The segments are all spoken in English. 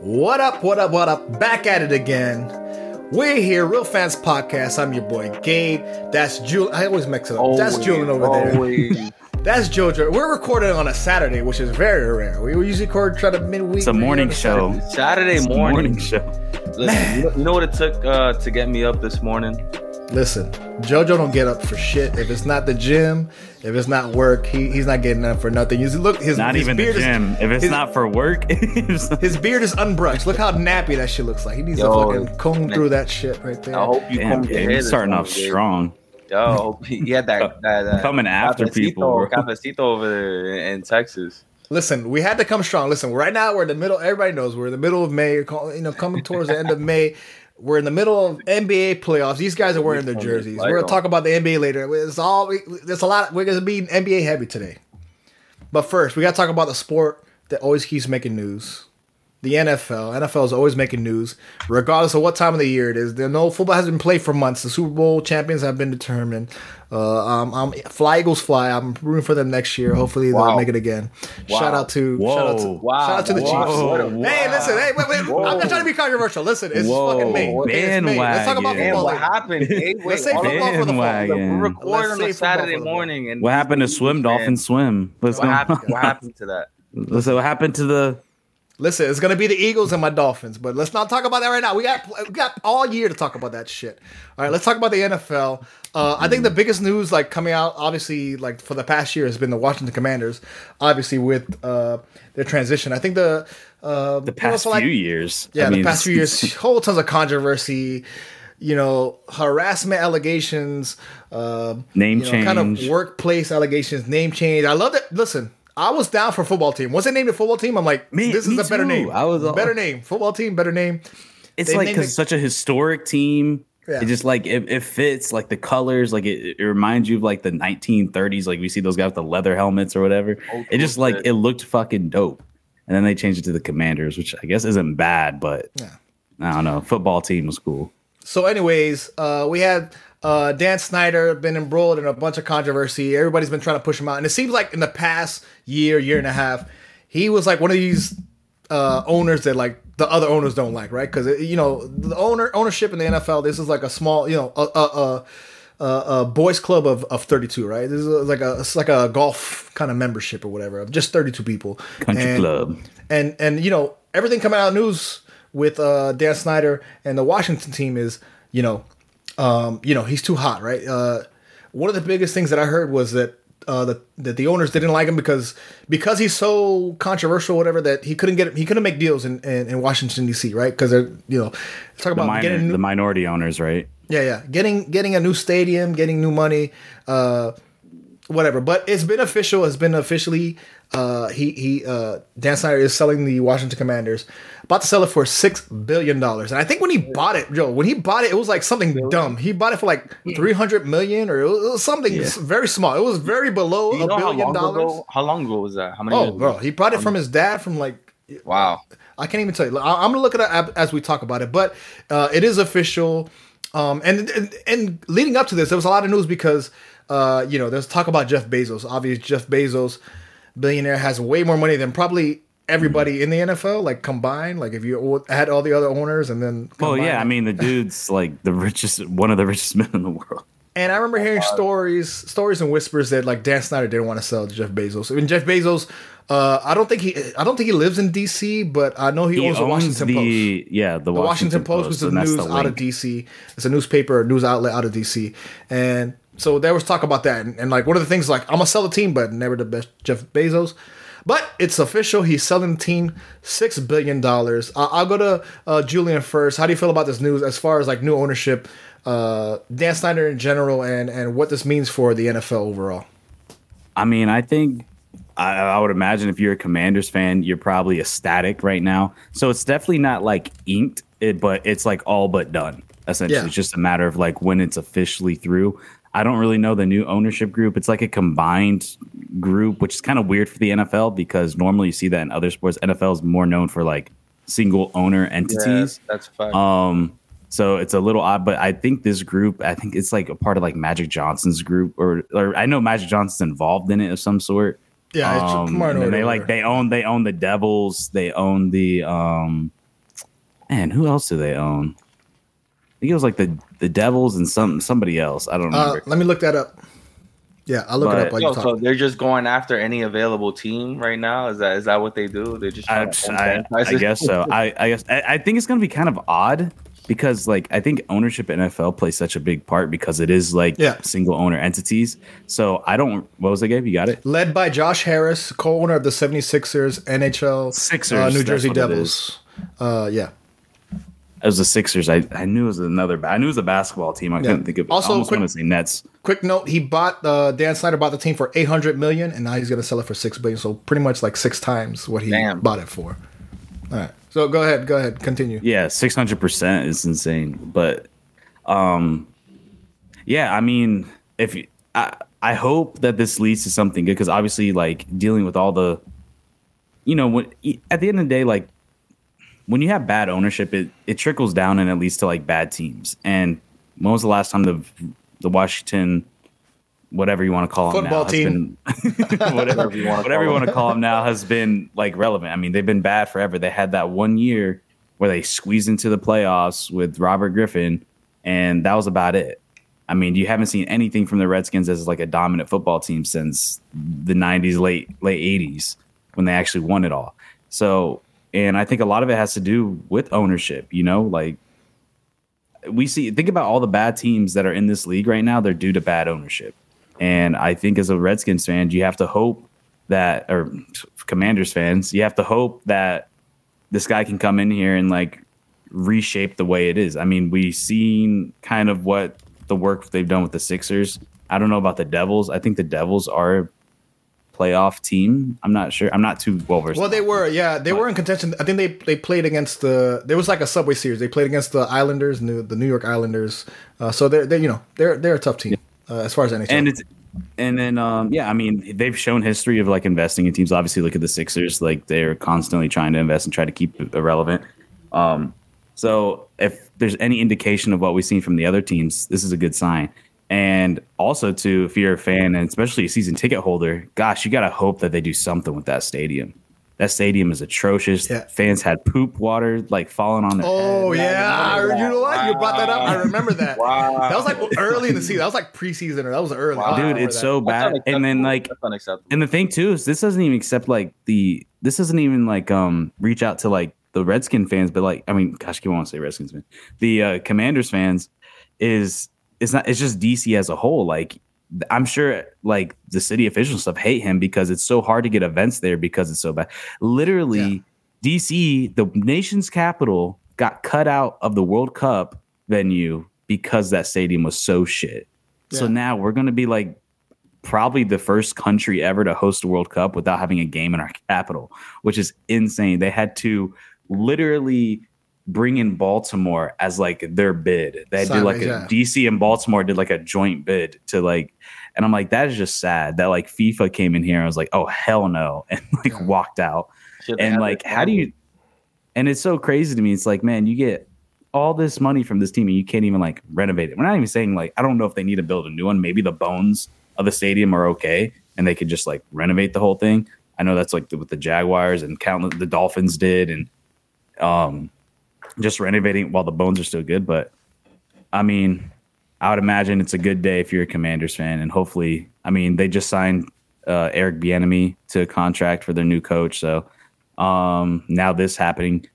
What up, what up, what up? Back at it again. We're here, Real Fans Podcast. I'm your boy Gabe. That's Julian. I always mix it up. Always, That's Julian over there. That's Jojo. We're recording on a Saturday, which is very rare. We usually record try to midweek. It's a morning show. Saturday It's a morning. show. Listen, you know, you know what it took uh, to get me up this morning? Listen, Jojo don't get up for shit. If it's not the gym, if it's not work, he, he's not getting up for nothing. You see, look, his Not his even the beard is- gym. if it's his- not for work, His beard is unbrushed. Look how nappy that shit looks like. He needs Yo, to fucking comb man. through that shit right there. I hope you damn, come to Gabe, hear you're starting off Gabe. strong. Yo, he he had that, that, that Coming after cafecito- people, bro. Cafecito over there in, in Texas. Listen, we had to come strong. Listen, right now we're in the middle. Everybody knows we're in the middle of May. You know, coming towards the end of May. We're in the middle of NBA playoffs. These guys are wearing their jerseys. We're gonna talk about the NBA later. It's all. There's a lot. We're gonna be NBA heavy today. But first, we gotta talk about the sport that always keeps making news. The NFL. NFL is always making news, regardless of what time of the year it is. There no football has been played for months. The Super Bowl champions have been determined. Uh, um, um, fly Eagles fly. I'm rooting for them next year. Hopefully they'll Wow. make it again. Wow. Shout out to shout out to, Whoa. Wow. shout out to the Whoa. Chiefs. Whoa. Hey, listen. Hey, wait, wait. Whoa. I'm not trying to be controversial. Listen, it's Whoa. fucking May. Okay, it's May. Let's talk about football. what happened? Hey, wait, Let's say football for the fall. We're recording on a Saturday for the fall. morning, and What happened to swim, Man, dolphin swim? What's What going happened? on? What happened to that? Listen, what happened to the? Listen, it's gonna be the Eagles and my Dolphins, but let's not talk about that right now. We got we got all year to talk about that shit. All right, let's talk about the NFL. Uh, I think the biggest news, like coming out, obviously, like for the past year, has been the Washington Commanders. Obviously, with uh, their transition, I think the uh, The past also, like- few years. yeah, I the mean, past few years, whole tons of controversy. You know, harassment allegations, uh, Name you know, kind of workplace allegations, name change. I love that. Listen, I was down for football team. Once they named the football team, I'm like, Me- this is a better too. name. I was all- better name. Football team, better name. It's They like because it- such a historic team. Yeah. It just like it, it fits like the colors, like it, it reminds you of like the 1930s. Like we see those guys with the leather helmets or whatever. Old It just like it looked fucking dope. And then they changed it to the Commanders, which I guess isn't bad, but Yeah. I don't know. Football team was cool. So, anyways, uh, we had uh, Dan Snyder been embroiled in a bunch of controversy. Everybody's been trying to push him out, and it seems like in the past year, year and a half, he was like one of these uh, owners that like the other owners don't like, right? Because you know the owner ownership in the NFL, this is like a small, you know, a. a, a a, a boys club of, of 32 right this is like a it's like a golf kind of membership or whatever of just 32 people Country And- club. and and you know everything coming out of news with uh Dan Snyder and the Washington team is you know um you know he's too hot right uh one of the biggest things that I heard was that uh that, that the owners didn't like him because because he's so controversial whatever that he couldn't get he couldn't make deals in in, in Washington DC right because they're you know talk The, about minor, getting new, the minority owners, right? yeah, yeah. Getting getting a new stadium, getting new money, uh whatever. But it's been official, it's been officially uh he he uh Dan Snyder is selling the Washington Commanders, about to sell it for six billion dollars. And I think when he bought it, Joe, when he bought it, it was like something dumb. He bought it for like three hundred million or it was, it was something Yeah. very small. It was very below a billion dollars. ago? How long ago was that? How many? Oh, bro, he bought it from his dad from like Wow. I can't even tell you. I'm gonna look at it as we talk about it, but uh, it is official. Um, and, and and leading up to this, there was a lot of news because uh, you know there's talk about Jeff Bezos. Obviously, Jeff Bezos, billionaire, has way more money than probably everybody in the NFL, like combined. Like if you had all the other owners and then. Well, yeah. I mean, the dude's like the richest, one of the richest men in the world. And I remember hearing stories, stories and whispers that like Dan Snyder didn't want to sell to Jeff Bezos. I mean, Jeff Bezos, uh, I don't think he, I don't think he lives in DC, but I know he, He owns the Washington Post. yeah the, the Washington, Post, which is and news the out of. DC. It's a newspaper, a news outlet out of DC, and so there was talk about that. And, and like one of the things, like I'm gonna sell the team, but never the best Jeff Bezos. But it's official. He's selling the team six billion dollars. I- I'll go to uh, Julian first. How do you feel about this news as far as like new ownership, uh, Dan Snyder in general, and and what this means for the NFL overall? I mean, I think I, I would imagine if you're a Commanders fan, you're probably ecstatic right now. So it's definitely not like inked, it, but it's like all but done. Essentially, Yeah. it's just a matter of like when it's officially through. I don't really know the new ownership group. It's like a combined group, which is kind of weird for the NFL because normally you see that in other sports. NFL is more known for like single owner Yeah, entities. that's a fact. Um, so it's a little odd, but I think this group, I think it's like a part of like Magic Johnson's group, or or I know Magic Johnson's involved in it of some sort. Yeah, it's Um, minority and they owner. like they own they own the Devils, they own the um Man, who else do they own? I think it was like the the Devils and some somebody else. I don't Uh, let me look that up. Yeah, I'll look it up while Yo, you so talk. they're just going after any available team right now. Is that is that what they do? They're just I, trying to own I, I guess so. I, I guess I, I think it's gonna be kind of odd because like I think ownership in NFL plays such a big part because it is like Yeah. single owner entities. So I don't. What was the game? You got it. Led by Josh Harris, co-owner of the 76ers, NHL, Sixers, uh, New Jersey Devils. Uh, yeah. It was the Sixers. I, I knew it was another. I knew it was a basketball team. I couldn't think of. Also, Also, I almost quick- want to say Nets. Quick note: He bought uh, Dan Snyder bought the team for 800 million, and now he's going to sell it for six billion. So pretty much like six times what he Damn. bought it for. All right. So go ahead. Go ahead. Continue. Yeah, six hundred percent is insane. But, um, yeah, I mean, if you- I I hope that this leads to something good because obviously, like dealing with all the, you know, when at the end of the day, like when you have bad ownership, it it trickles down and it leads to like bad teams. And when was the last time the the Washington, whatever you want to call them Football now, team. has been whatever you wanna whatever you call want to call them now has been like relevant. I mean, they've been bad forever. They had that one year where they squeezed into the playoffs with Robert Griffin, and that was about it. I mean, you haven't seen anything from the Redskins as like a dominant football team since the '90s, late late '80s when they actually won it all. So, and I think a lot of it has to do with ownership. You know, like we see think about all the bad teams that are in this league right now they're due to bad ownership. And i think as a redskins fan you have to hope that or commanders fans you have to hope that this guy can come in here and like reshape the way it is. I mean we've seen kind of what the work they've done with the sixers. I don't know about the devils. I think the devils are playoff team i'm not sure i'm not too well versed Well, they were, yeah, they were in contention. I think they they played against the. There was like a Subway Series. They played against the Islanders, New, the New York Islanders. Uh, so they're they you know they're they're a tough team uh, as far as NHL. and it's and then um yeah i mean they've shown history of like investing in teams obviously look at the sixers like they're constantly trying to invest and try to keep it relevant um so if there's any indication of what we've seen from the other teams this is a good sign and also too if you're a fan and especially a season ticket holder gosh you gotta hope that they do something with that stadium that stadium is atrocious Yeah. fans had poop water like falling on their Oh head. yeah, I- you know what? You brought that up. I remember that. Wow. That was like early in the season. That was like preseason, or that was early. I Wow. dude it's that. so bad and then like And the thing too is this doesn't even accept like the this doesn't even like um reach out to like the Redskin fans, but like I mean, gosh, I want to say Redskins fan. The uh, Commanders fans is it's not it's just DC as a whole. Like I'm sure like the city officials stuff hate him because it's so hard to get events there because it's so bad. Literally, DC, the nation's capital, got cut out of the World Cup venue because that stadium was so shit. So now we're gonna be like probably the first country ever to host a World Cup without having a game in our capital, which is insane. They had to literally bring in Baltimore as like their bid. They did like a yeah. DC and Baltimore did like a joint bid to like, and I'm like, that is just sad that like FIFA came in here and I was like, oh hell no, and like Yeah. walked out. Shit, they And like, how do you? And it's so crazy to me. It's like, man, you get all this money from this team and you can't even like renovate it. We're not even saying like, I don't know if they need to build a new one. Maybe the bones of the stadium are okay and they could just like renovate the whole thing. I know that's like the, what the Jaguars and countless the Dolphins did and um just renovating while the bones are still good. But I mean, I would imagine it's a good day if you're a Commanders fan, and hopefully, I mean, they just signed uh, Eric Bieniemy to a contract for their new coach, so um, now this happening.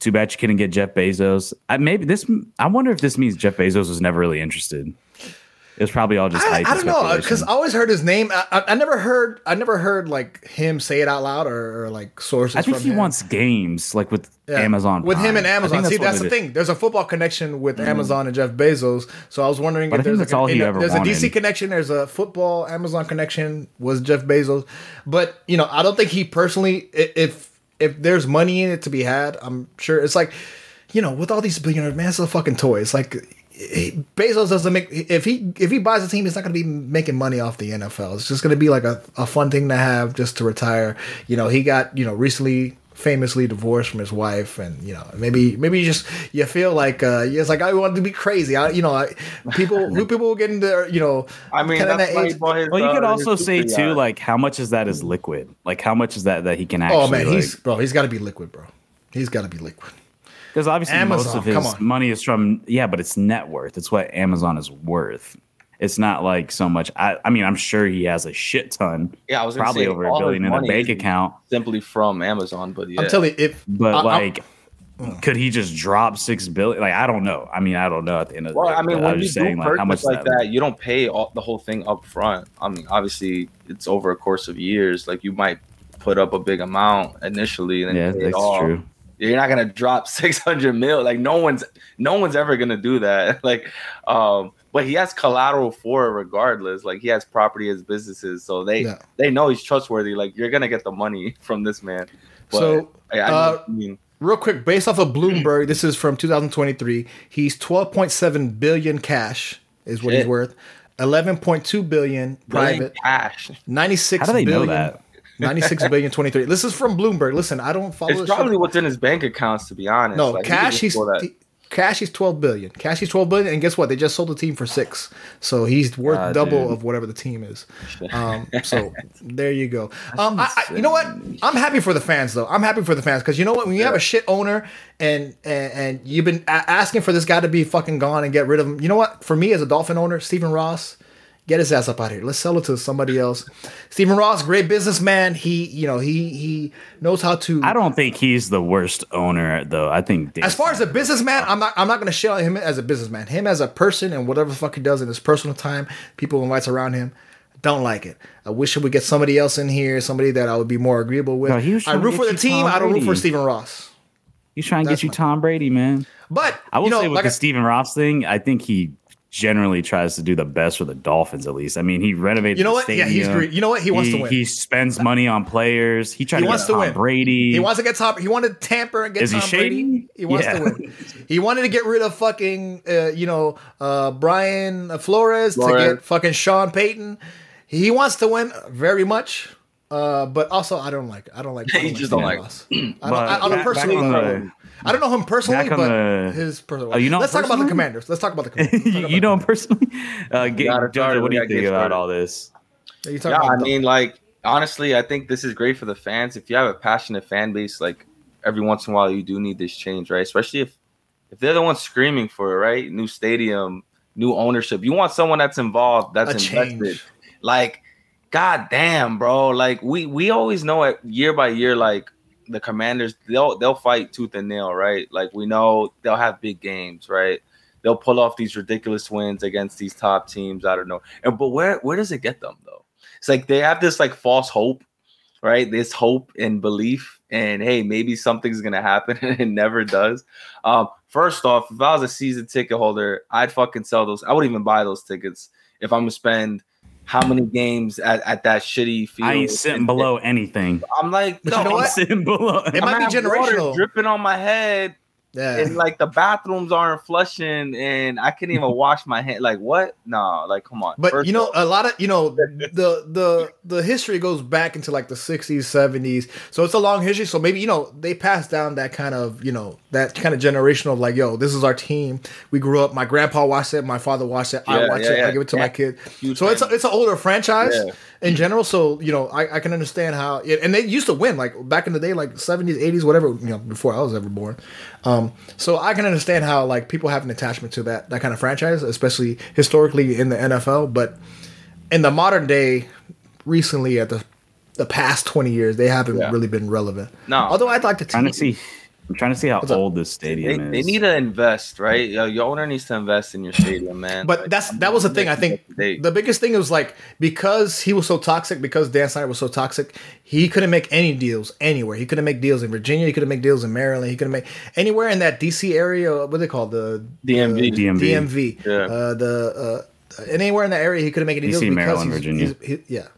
Too bad you couldn't get Jeff Bezos. I, maybe this. I wonder if this means Jeff Bezos was never really interested. It was probably all just I, hype. I don't know because. I always heard his name. I, I, I never heard. I never heard like him say it out loud or, or like sources. I think he him. wants games like with Yeah. Amazon. with him and Amazon. See, that's the is. Mm. thing. There's a football connection with Amazon and Jeff Bezos. So I was wondering But if there's that's a, all he you know, there's a DC connection. There's a football Amazon connection with Jeff Bezos. But you know, I don't think he personally. If if there's money in it to be had, I'm sure it's like, you know, with all these billionaires, man, it's a fucking toy. It's like. He- Bezos doesn't make if he if he buys a team, he's not going to be making money off the NFL. It's just going to be like a, a fun thing to have just to retire. You know, he got you know recently famously divorced from his wife, and you know maybe maybe you just you feel like uh, it's like I want to be crazy. I, you know, I, people who people will get into you know. I mean, that's that age- his, Well, you uh, could his also say too, yacht. like how much is that is liquid? Like how much is that that he can actually? oh man, like- he's bro. He's got to be liquid, bro. He's got to be liquid. Because obviously Amazon, most of his money is from yeah, but it's net worth. It's what Amazon is worth. It's not like so much. I, I mean, I'm sure he has a shit ton, Yeah, I was probably say, over a billion in a bank account. simply from Amazon. But yeah, I'm telling you, if But I- I'm- like, could he just drop six billion? Like, I don't know. I mean, I don't know at the end of the Well, day. I mean, but when was you just do saying, like, how much like that, you don't pay all, the whole thing up front. I mean, obviously, it's over a course of years. Like you might put up a big amount initially, and then Yeah, pay it that's off. true. You're not gonna drop six hundred mil. Like no one's no one's ever gonna do that. Like, um, but he has collateral for it regardless. Like he has property as businesses, so they Yeah. they know he's trustworthy. Like you're gonna get the money from this man. But So, I, I, uh, mean, Real quick, based off of Bloomberg, this is from 2023. He's 12.7 billion cash is what he's worth. 11.2 billion private. Billion cash. 96 How do they know that? 96 billion 23. This is from Bloomberg. Listen, I don't follow It's shit. probably what's in his bank accounts, to be honest. No, Like, cash he's he- cash he's 12 billion. Cash he's 12 billion and guess what? They just sold the team for 6. So he's worth Ah, double dude. of whatever the team is. Um, so there you go. Um, I, I, you know what? I'm happy for the fans though. I'm happy for the fans because you know what? When you have a shit owner and and, and you've been a- asking for this guy to be fucking gone and get rid of him. You know what? For me as a Dolphin owner, Stephen Ross, get his ass up out here. Let's sell it to somebody else. Stephen Ross, great businessman. He, you know, he he knows how to. I don't think he's the worst owner, though. I think Dan- As far as a businessman, I'm not. I'm not going to shit on him as a businessman. Him as a person and whatever the fuck he does in his personal time, people invites around him, don't like it. I wish we would get somebody else in here, somebody that I would be more agreeable with. No, I root for the team. I don't root for Stephen Ross. he's trying to get you. Tom Brady, man. But I will you know, say with like the I- Stephen Ross thing, I think he generally tries to do the best for the Dolphins. At least, I mean, he renovated. You know the what? Yeah, he's stadium. great. You know what? He wants to win. He spends money on players. He tried He to wants get to Tom win. Brady. He wants to get Tom. He wanted to tamper and get Is he shady? Brady. He wants Yeah. to win. He wanted to get rid of fucking, uh, you know, uh, Brian Flores, to get fucking Sean Payton. He wants to win very much. Uh, but also, I don't like. I don't like. I don't just don't like- I don't, But I, on a personal level. The- I don't know him personally, but the- his personal. Oh, you know Let's talk about the? Commanders. Let's talk about the Commanders. Let's you know him personally. Uh, get, Gotta start it. Jojo, what do you think about started. all this? the- you talk Yeah, about I the- mean, like honestly, I think this is great for the fans. If you have a passionate fan base, like every once in a while, you do need this change, right? Especially if if they're the ones screaming for it, right? New stadium, new ownership. You want someone that's involved, that's a invested. change. Like, god damn, bro. Like we we always know it year by year, like the commanders, they'll they'll fight tooth and nail, right? Like we know they'll have big games, right? They'll pull off these ridiculous wins against these top teams. I don't know. And but where where does it get them though? It's like they have this like false hope, right? This hope and belief, and hey, maybe something's gonna happen, and it never does. Um, first off, if I was a season ticket holder, I'd fucking sell those. I would even buy those tickets if I'm gonna spend how many games at, at that shitty field. I ain't sitting below anything. I'm like, But you no, know I'm what? sitting below. It might be I'm having water generational. dripping on my head, Yeah. and like the bathrooms aren't flushing, and I can't even wash my hand. Like what? No, like come on. But First you know, a lot of you know the the the history goes back into like the sixties, seventies. So it's a long history. So maybe you know they passed down that kind of you know that kind of generational like, yo, this is our team. We grew up. My grandpa watched it. My father watched it. I Yeah, watch yeah, it. I give it to my kid. Huge So it's a, it's an older franchise Yeah. In general. So you know, I, I can understand how. It, And they used to win like back in the day, like seventies, eighties, whatever. You know, before I was ever born. Um, so I can understand how like people have an attachment to that that kind of franchise, especially historically in the NFL. But in the modern day, recently at the the past twenty years, they haven't Yeah. really been relevant. No. although I'd like to trying to team. see. I'm trying to see how up? old this stadium they is. They need to invest, right? Your owner needs to invest in your stadium, man. But Like, that's that was the thing. I think They- the biggest thing was like because he was so toxic, because Dan Snyder was so toxic, he couldn't make any deals anywhere. He couldn't make deals in Virginia. He couldn't make deals in Maryland. He couldn't make anywhere in that DC area. What they call the DMV. uh, DMV. DMV. Yeah. Uh, the uh, anywhere in that area he couldn't make any deals DC, because Maryland, he's- Virginia. he's- he- yeah,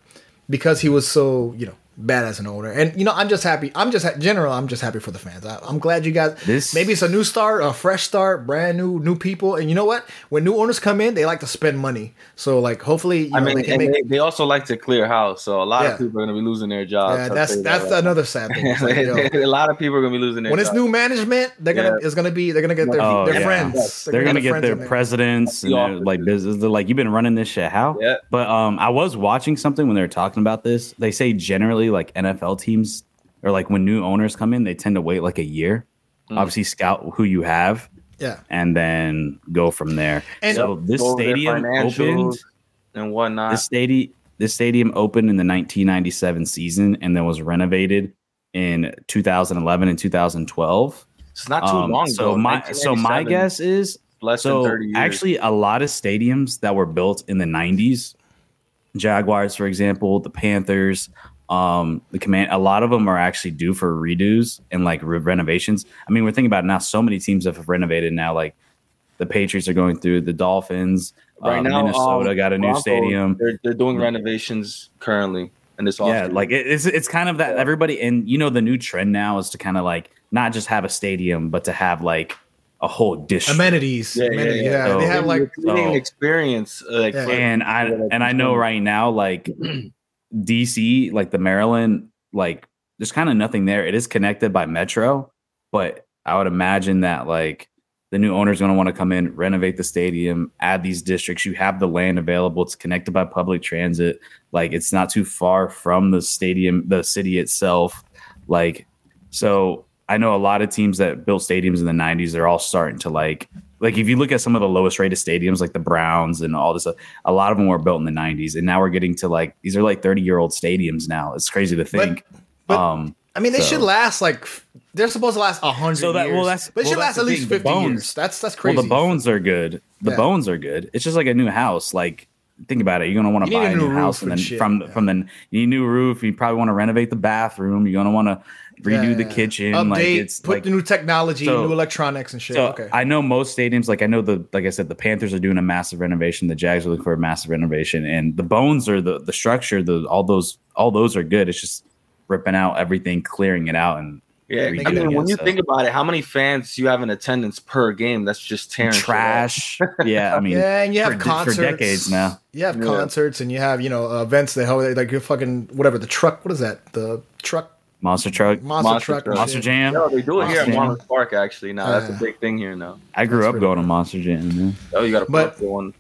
because he was so you know bad as an owner. And you know, I'm just happy. I'm just ha- general. I'm just happy for the fans. I, I'm glad you guys. This- maybe it's a new start, a fresh start, brand new, new people. And you know what? When new owners come in, they like to spend money. So like, hopefully, you I know, mean, they can make. they, they also like to clear house, so a lot Yeah. of people are going to be losing their jobs. Yeah, that's that's that. another sad thing. It's like, yo, a lot of people are going to be losing their when it's new management, they're gonna Yeah. it's gonna be they're gonna get their, Oh, their yeah. friends. They're gonna get their presidents and their, like business. They're like, you've been running this shit. How? Yeah. But um, I was watching something when they were talking about this. They say generally like NFL teams or like when new owners come in, they tend to wait like a year Mm. Obviously, scout who you have. Yeah. And then go from there. And so this stadium opened and whatnot. This stadium this stadium opened in the 1997 season and then was renovated in 2011 and 2012. It's not too um, long. So though. my so my guess is less so than 30 years. Actually, a lot of stadiums that were built in the 90s, Jaguars, for example, the Panthers, um, the command, a lot of them are actually due for redos and like re- renovations. I mean, we're thinking about now. So many teams have renovated now. Like the Patriots are going through, the Dolphins. Right uh, now, Minnesota um, got a new Broncos, stadium. They're, they're doing renovations currently, and this yeah, like it, it's it's kind of that everybody and you know the new trend now is to kind of like not just have a stadium, but to have like a whole district amenities. Yeah, amenities. yeah, yeah. So, they have like so, experience. Like, yeah. and I and I know right now, like DC, like the Maryland, like there's kind of nothing there. It is connected by metro, but I would imagine that like the new owner is going to want to come in, renovate the stadium, add these districts. You have the land available. It's connected by public transit. Like it's not too far from the stadium, the city itself. Like so, I know a lot of teams that built stadiums in the '90s. They're all starting to like like if you look at some of the lowest rated stadiums like the Browns and all this stuff, a lot of them were built in the 90s and now we're getting to like these are like 30 year old stadiums now. It's crazy to think. But, but, um I mean they so. should last like they're supposed to last 100 so that, years. Well, that's, they well, should last at least 50 years. That's that's crazy. Well, the bones are good. The yeah. bones are good. It's just like a new house like think about it. You're gonna want to buy a new, new house, and then shit, from yeah. from the you need a new roof. You probably want to renovate the bathroom. You're gonna want to redo yeah, the kitchen, update, like it's put like, the new technology, so, new electronics and shit. So okay. I know most stadiums, like I know the like I said, the Panthers are doing a massive renovation, the Jags are looking for a massive renovation, and the bones or the the structure, the all those all those are good. It's just ripping out everything, clearing it out, and yeah, I mean, when you so. think about it, how many fans you have in attendance per game? That's just tearing trash. yeah, I mean, yeah, and you have for, concerts for decades now. You have yeah. concerts, and you have you know events that how like your fucking whatever the truck. What is that? The truck Monster truck, monster, monster truck, truck. monster jam. No, they do it monster here at Monmouth Park. Actually, now that's a big thing here now. I grew That's up going cool. to Monster Jam. Man. Oh, you got to put one.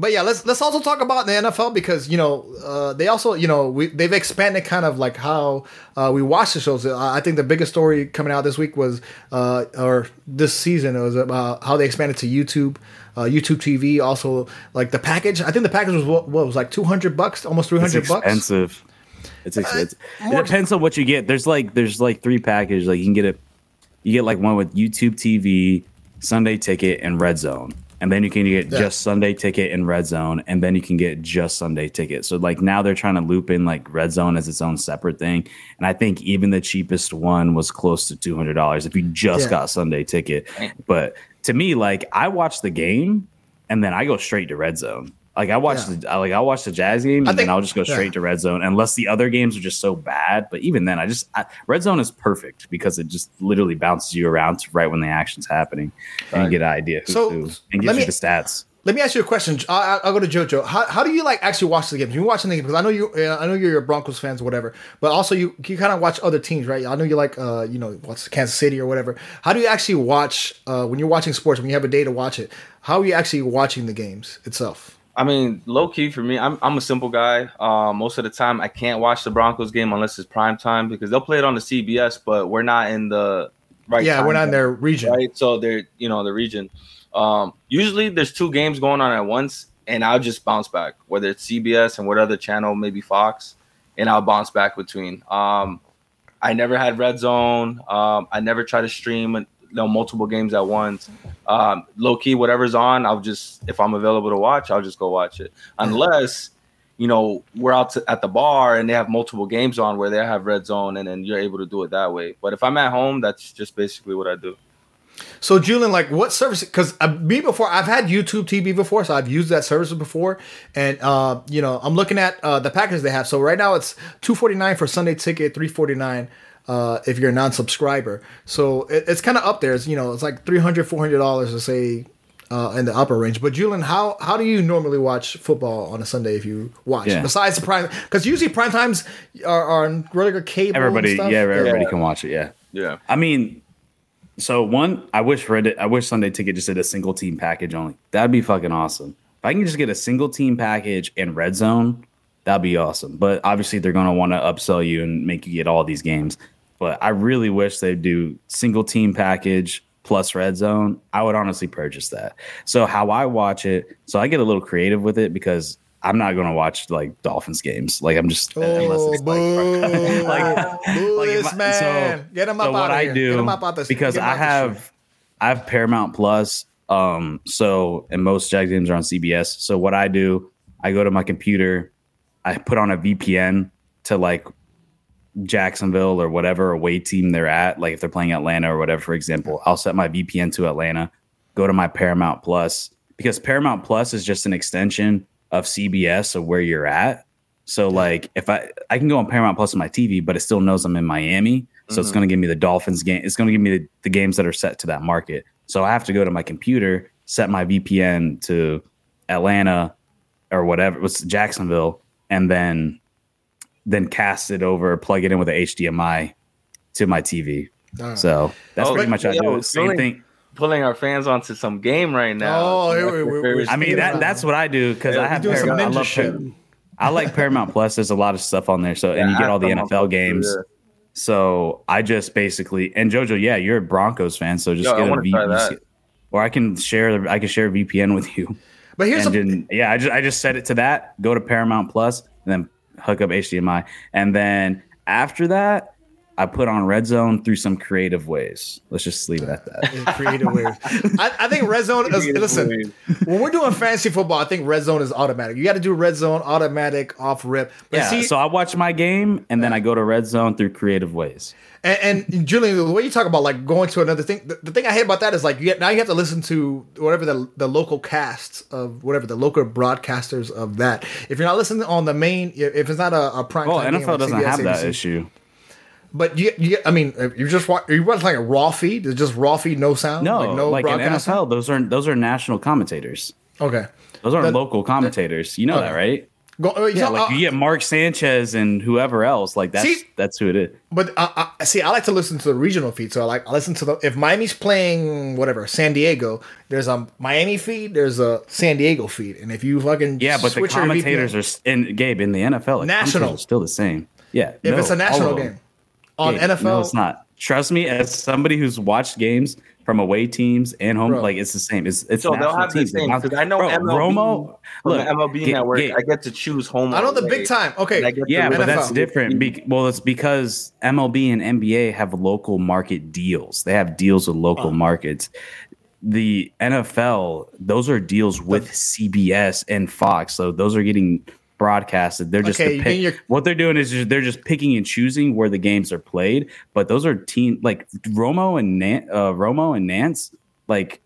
But yeah, let's let's also talk about the NFL because you know uh, they also you know we they've expanded kind of like how uh, we watch the shows. I think the biggest story coming out this week was uh, or this season was about how they expanded to YouTube. Uh, YouTube TV also like the package. I think the package was what, what was like two hundred bucks, almost three hundred bucks. Expensive. It's expensive. Uh, it depends on what you get. There's like there's like three packages. Like you can get it. You get like one with YouTube TV, Sunday Ticket, and Red Zone, and then you can get yeah. just Sunday Ticket and Red Zone, and then you can get just Sunday Ticket. So like now they're trying to loop in like Red Zone as its own separate thing, and I think even the cheapest one was close to two hundred dollars if you just yeah. got Sunday Ticket. But to me, like I watch the game, and then I go straight to Red Zone. Like I watched yeah. the like I watched the Jags game and think, then I'll just go straight yeah. to red zone unless the other games are just so bad. But even then, I just I, red zone is perfect because it just literally bounces you around to right when the action's happening and you get an idea who, so, who, and gives me, you the stats. Let me ask you a question. I'll, I'll, go to JoJo. How, how do you like actually watch the games? You watching the game because I know you. I know you're your Broncos fans or whatever, but also you you kind of watch other teams, right? I know you like uh you know what's Kansas City or whatever. How do you actually watch uh when you're watching sports when you have a day to watch it? How are you actually watching the games itself? I mean, low key for me, I'm I'm a simple guy. Uh, most of the time, I can't watch the Broncos game unless it's prime time because they'll play it on the CBS, but we're not in the right. Yeah, we're not in their region, right? So they're you know the region. Um, usually, there's two games going on at once, and I'll just bounce back, whether it's CBS and what other channel, maybe Fox, and I'll bounce back between. Um, I never had Red Zone. Um, I never try to stream you know, multiple games at once. Um, low key, whatever's on, I'll just if I'm available to watch, I'll just go watch it. Unless you know we're out to, at the bar and they have multiple games on where they have red zone, and then you're able to do it that way. But if I'm at home, that's just basically what I do. So Julian, like, what service? Because uh, me before, I've had YouTube TV before, so I've used that service before, and uh, you know, I'm looking at uh, the packages they have. So right now it's two forty nine for Sunday ticket, three forty nine uh, if you're a non-subscriber. So it, it's kind of up there. It's you know it's like 300 400 dollars to say uh, in the upper range. But Julian, how how do you normally watch football on a Sunday if you watch? Yeah. Besides the prime, because usually prime times are, are on regular cable. Everybody, yeah, everybody yeah. can watch it. Yeah, yeah. I mean, so one, I wish Reddit, I wish Sunday Ticket just did a single team package only. That'd be fucking awesome. If I can just get a single team package and Red Zone, that'd be awesome. But obviously, they're gonna want to upsell you and make you get all these games. But I really wish they'd do single team package plus red zone. I would honestly purchase that. So how I watch it, so I get a little creative with it because I'm not going to watch like Dolphins games. Like I'm just oh, unless it's boo, like, like, boo like this I, man. So, Get him up so out what I do because I have I have Paramount Plus. Um, so and most Jag games are on CBS. So what I do, I go to my computer, I put on a VPN to like Jacksonville or whatever away team they're at. Like if they're playing Atlanta or whatever, for example, I'll set my VPN to Atlanta, go to my Paramount Plus because Paramount Plus is just an extension of CBS of where you're at. So like if I I can go on Paramount Plus on my TV, but it still knows I'm in Miami. So mm-hmm. it's going to give me the Dolphins game. It's going to give me the, the games that are set to that market. So I have to go to my computer, set my VPN to Atlanta or whatever, it was Jacksonville, and then then cast it over, plug it in with a HDMI to my TV. Uh, so that's oh, pretty much how I do it. Same thing pulling our fans onto some game right now. Oh, here we, I mean that that's what I do because yeah, I have Paramount. I love shit. I like Paramount Plus. There's a lot of stuff on there, so yeah, and you get all the NFL games. So I just basically and Jojo, yeah, you're a Broncos fan, so just Yo, get a VPN, or I can share I can share VPN with you. But here's and then, yeah, I just I just set it to that. Go to Paramount Plus, and then hook up HDMI, and then after that, I put on Red Zone through some creative ways. Let's just leave it at that. creative ways. I, I, think Red Zone is listen. Ways. When we're doing fantasy football, I think Red Zone is automatic. You got to do Red Zone automatic off rip. But yeah. See, so I watch my game and then I go to Red Zone through creative ways. And, and Julian, the way you talk about like going to another thing, the, the thing I hate about that is like you get, now you have to listen to whatever the the local casts of whatever the local broadcasters of that. If you're not listening on the main, if it's not a, a prime, well, NFL doesn't CBS, have ABC, that issue. But you, you, I mean, you're just watch. You watch like a raw feed. It's just raw feed, no sound. No, like, no like in NFL, those are those are national commentators. Okay, those aren't local commentators. You know okay. that, right? Go, uh, yeah, so, like uh, you get Mark Sanchez and whoever else. Like that's see, that's who it is. But uh, I see. I like to listen to the regional feed. So I like I listen to the if Miami's playing whatever San Diego. There's a Miami feed. There's a San Diego feed. And if you fucking yeah, but the commentators are in Gabe in the NFL. Like, national still the same. Yeah, if no, it's a national game on game. NFL. No, it's not. Trust me, as somebody who's watched games from away teams and home, bro. like it's the same. It's it's so they'll have teams. the same because I know bro, MLB, Romo. Look, MLB get, Network, get, I get to choose home. I know the big time. Okay, yeah, but NFL. that's different. Be- well, it's because MLB and NBA have local market deals. They have deals with local uh. markets. The NFL, those are deals with CBS and Fox, so those are getting broadcasted. They're just okay, pick, what they're doing is just, they're just picking and choosing where the games are played. But those are team like Romo and Nan, uh, Romo and Nantz, like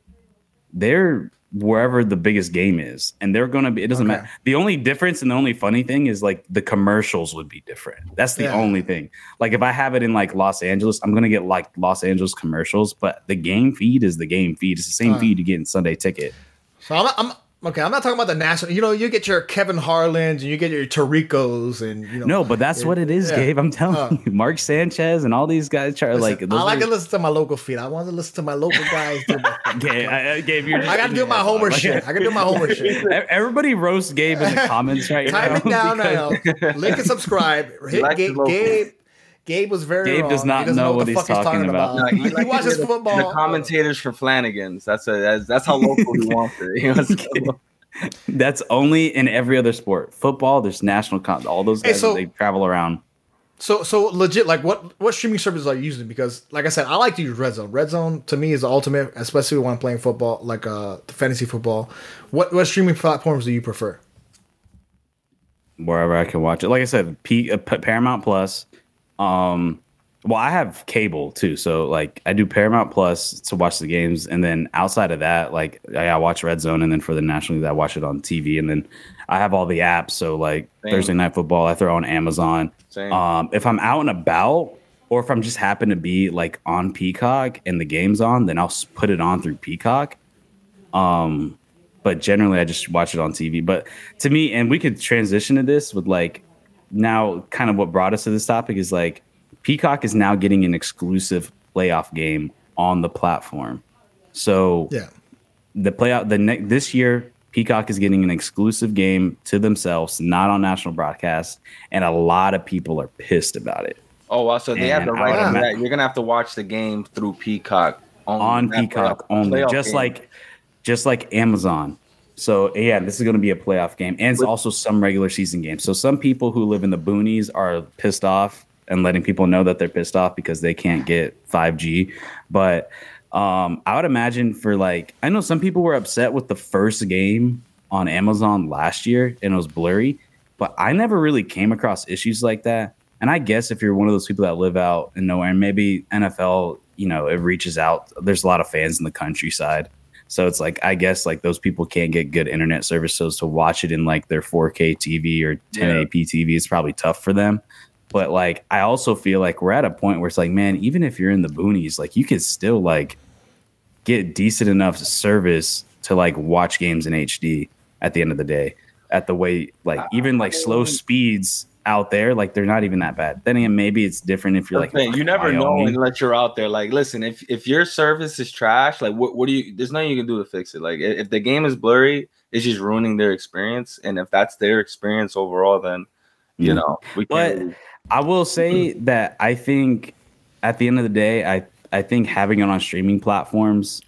they're wherever the biggest game is, and they're gonna be. It doesn't okay. matter. The only difference and the only funny thing is like the commercials would be different. That's the yeah. only thing. Like if I have it in like Los Angeles, I'm gonna get like Los Angeles commercials, but the game feed is the game feed. It's the same uh, feed you get in Sunday Ticket. So I'm, I'm Okay, I'm not talking about the national. You know, you get your Kevin Harlan's and you get your Tiricos and you know. No, but that's what it is, yeah. Gabe. I'm telling uh, you, Mark Sanchez and all these guys try listen, like. I like are, to listen to my local feed. I want to listen to my local guys. Gabe, I, Gabe, you're. I got to do my homer shit. I got to do my homer shit. Everybody roast Gabe in the comments right Type now. Type it down because... now. Link and subscribe. Hit Gabe. Gabe Gabe was very. Gabe wrong. does not know, know, what, he's talking, talking, about. about. No, he, he watches football. The commentators for Flanagan's. That's a that's, that's how local he wants it. That's only in every other sport. Football, there's national con- all those guys hey, so, they travel around. So so legit, like what what streaming services are you using? Because like I said, I like to use Red Zone. Red Zone to me is the ultimate, especially when I'm playing football, like uh fantasy football. What what streaming platforms do you prefer? Wherever I can watch it. Like I said, P- uh, Paramount Plus. Um, well, I have cable too, so like I do Paramount Plus to watch the games, and then outside of that, like I, I watch Red Zone, and then for the National League, I watch it on TV, and then I have all the apps. So like Same. Thursday Night Football, I throw on Amazon. Um, if I'm out and about, or if I'm just happen to be like on Peacock and the game's on, then I'll put it on through Peacock. Um, but generally, I just watch it on TV. But to me, and we could transition to this with like now, kind of what brought us to this topic is like Peacock is now getting an exclusive playoff game on the platform. So yeah, the playoff the ne- this year Peacock is getting an exclusive game to themselves, not on national broadcast, and a lot of people are pissed about it. Oh, wow. So they have the right to that. You're gonna have to watch the game through Peacock only. on Peacock only, just game. like just like Amazon. So yeah, this is going to be a playoff game, and it's also some regular season games. So some people who live in the boonies are pissed off and letting people know that they're pissed off because they can't get 5G. But um, I would imagine for like, I know some people were upset with the first game on Amazon last year and it was blurry, but I never really came across issues like that. And I guess if you're one of those people that live out in nowhere, and maybe NFL, you know, it reaches out. There's a lot of fans in the countryside. So it's like I guess like those people can't get good internet service, so to watch it in like their 4K TV or 1080p yeah. TV is probably tough for them. But like, I also feel like we're at a point where it's like, man, even if you're in the boonies, like you could still like get decent enough service to like watch games in HD at the end of the day. At the way, like even like slow speeds out there, like they're not even that bad. Then again, maybe it's different if you're like you never know unless you're out there. Like, listen, if if your service is trash, like what what do you? There's nothing you can do to fix it. Like if the game is blurry, it's just ruining their experience. And if that's their experience overall, then you mm-hmm. know we can't. But, I will say mm-hmm. that I think at the end of the day, I I think having it on streaming platforms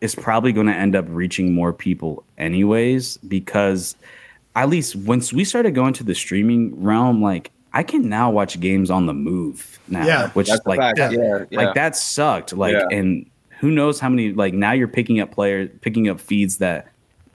is probably going to end up reaching more people anyways because at least once we started going to the streaming realm like I can now watch games on the move now, yeah, which is like yeah, yeah, like that sucked. Like, yeah. and who knows how many like now you're picking up players, picking up feeds that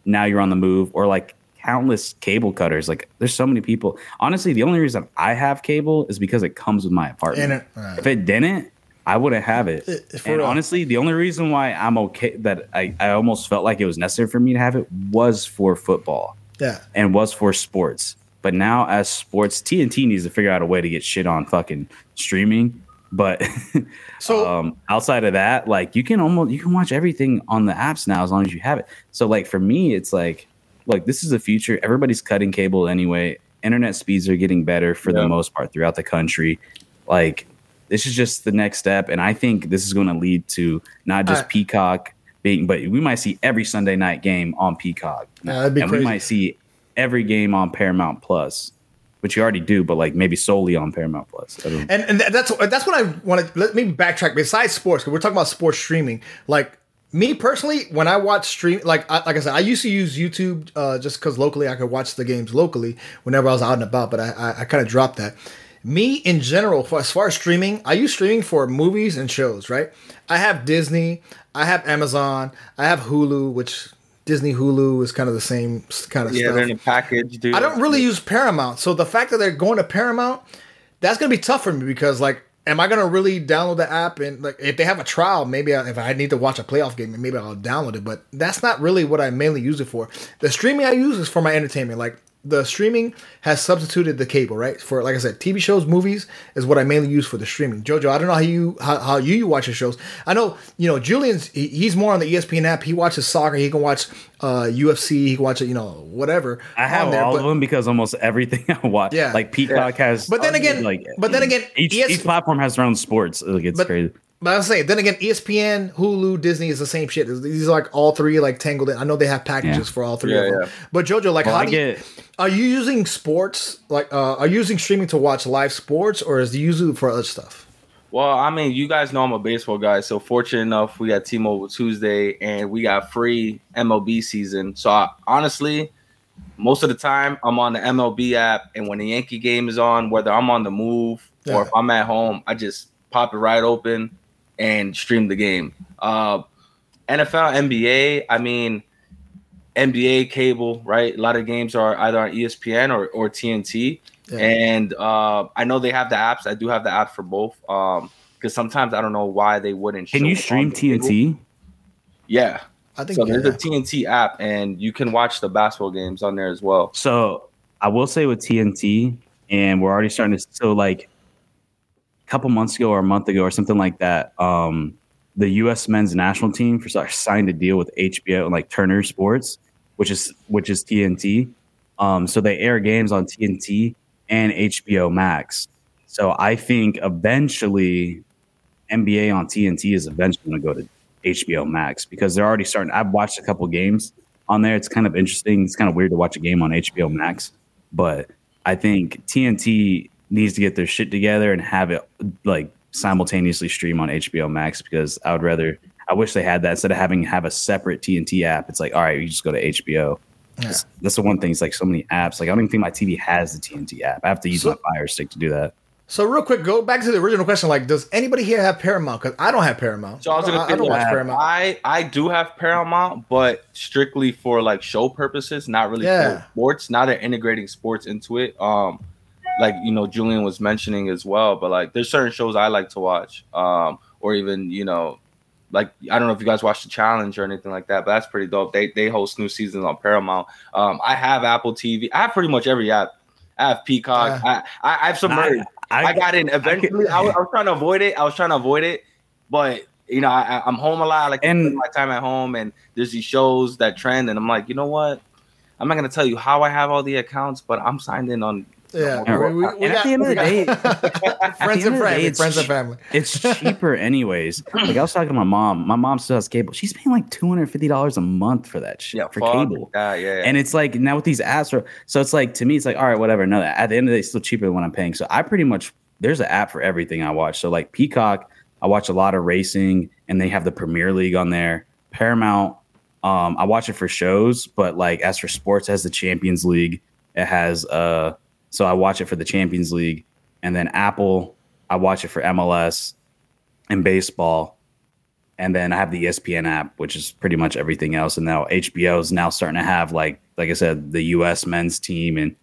now you're on the move, or like countless cable cutters. Like there's so many people. Honestly, the only reason I have cable is because it comes with my apartment. It, right. If it didn't, I wouldn't have it. and honestly, the only reason why I'm okay that I, I almost felt like it was necessary for me to have it was for football. Yeah. And was for sports. But now as sports, TNT needs to figure out a way to get shit on fucking streaming. But so um, outside of that, like you can almost you can watch everything on the apps now as long as you have it. So like for me, it's like like this is the future. Everybody's cutting cable anyway. Internet speeds are getting better for yeah. the most part throughout the country. Like this is just the next step, and I think this is going to lead to not just Peacock being, but we might see every Sunday night game on Peacock, yeah, and crazy. we might see every game on Paramount Plus which you already do, but like maybe solely on Paramount Plus. And and that's that's what I want to let me backtrack. Besides sports, because we're talking about sports streaming, like me personally, when I watch stream, like I, like I said, I used to use YouTube uh, just because locally I could watch the games locally whenever I was out and about. But I, I, I kind of dropped that. Me in general, for, as far as streaming, I use streaming for movies and shows. Right? I have Disney, I have Amazon, I have Hulu, which Disney Hulu is kind of the same kind of yeah, stuff. they're in a package, dude. I don't really use Paramount, so the fact that they're going to Paramount, that's gonna be tough for me because like am I gonna really download the app and like if they have a trial, maybe I, if I need to watch a playoff game, maybe I'll download it. But that's not really what I mainly use it for. The streaming I use is for my entertainment. Like the streaming has substituted the cable, right? For like I said, TV shows, movies is what I mainly use for the streaming. Jojo, I don't know how you how, how you, you watch your shows. I know you know Julian's he, he's more on the ESPN app. He watches soccer. He can watch uh, UFC. He can watch you know, whatever. I have there, all but, of them because almost everything I watch, yeah, like Peacock yeah. has. But then again, like but then again, each ES- each platform has their own sports. Like it's but, crazy. But I was saying, then again, ESPN, Hulu, Disney is the same shit. These are like all three like tangled in. I know they have packages yeah. for all three yeah, of them. Yeah. But Jojo, like, well, how I do you, are you using sports? Like, uh, are you using streaming to watch live sports, or is it usually for other stuff? Well, I mean, you guys know I'm a baseball guy, so fortunate enough, we got T-Mobile Tuesday, and we got free MLB season. So I, honestly, most of the time, I'm on the MLB app, and when the Yankee game is on, whether I'm on the move or if I'm at home, I just pop it right open and stream the game. Uh, NFL, NBA, I mean, NBA cable, right? A lot of games are either on ESPN or, or TNT. Yeah. And uh, I know they have the apps. I do have the app for both. Um, because sometimes I don't know why they wouldn't. Can you stream TNT? Cable. Yeah, I think so. There's a TNT app, and you can watch the basketball games on there as well. So I will say with TNT, and we're already starting to so like couple months ago or a month ago or something like that, um, the U.S. men's national team for signed a deal with HBO and like Turner Sports, which is which is TNT. Um, so they air games on TNT and HBO Max. So I think eventually NBA on TNT is eventually going to go to HBO Max because they're already starting. I've watched a couple games on there. It's kind of interesting. It's kind of weird to watch a game on HBO Max, but I think TNT needs to get their shit together and have it like simultaneously stream on HBO Max because I would rather. I wish they had that instead of having have a separate TNT app. It's like, all right, you just go to HBO. Yeah. That's, that's, the one thing. It's like so many apps. Like I don't even think my TV has the TNT app. I have to use so, my Fire Stick to do that. So real quick, go back to the original question. Like, does anybody here have Paramount? Because I don't have Paramount. So I was gonna I, I don't watch Paramount. I I do have Paramount, but strictly for like show purposes, not really yeah. for sports. Now they're integrating sports into it. Um, like you know, Julian was mentioning as well. But like, there's certain shows I like to watch. Um, or even you know, like I don't know if you guys watch the challenge or anything like that, but that's pretty dope. They they host new seasons on Paramount. Um, I have Apple TV. I have pretty much every app. I have Peacock. I, I, I have some. I, I, I, got in eventually. I, I, was trying to avoid it. I was trying to avoid it, but you know, I, am home a lot. Like and my time at home, and there's these shows that trend, and I'm like, you know what? I'm not gonna tell you how I have all the accounts, but I'm signed in on yeah, we, we, we got, at the end of the day, friends and family, friends and family. It's cheaper anyways. Like I was talking to my mom. My mom still has cable. She's paying like two hundred fifty dollars a month for that shit yeah, for cable. Yeah, yeah, yeah, And it's like now with these apps, are, so it's like to me, it's like all right, whatever. No, at the end of the day, it's still cheaper than what I'm paying. So I pretty much there's an app for everything I watch. So like Peacock, I watch a lot of racing, and they have the Premier League on there. Paramount, um, I watch it for shows, but like as for sports, it has the Champions League. It has uh so I watch it for the Champions League, and then Apple, I watch it for MLS and baseball, and then I have the ESPN app, which is pretty much everything else. And now HBO is now starting to have like, like I said, the U.S. men's team and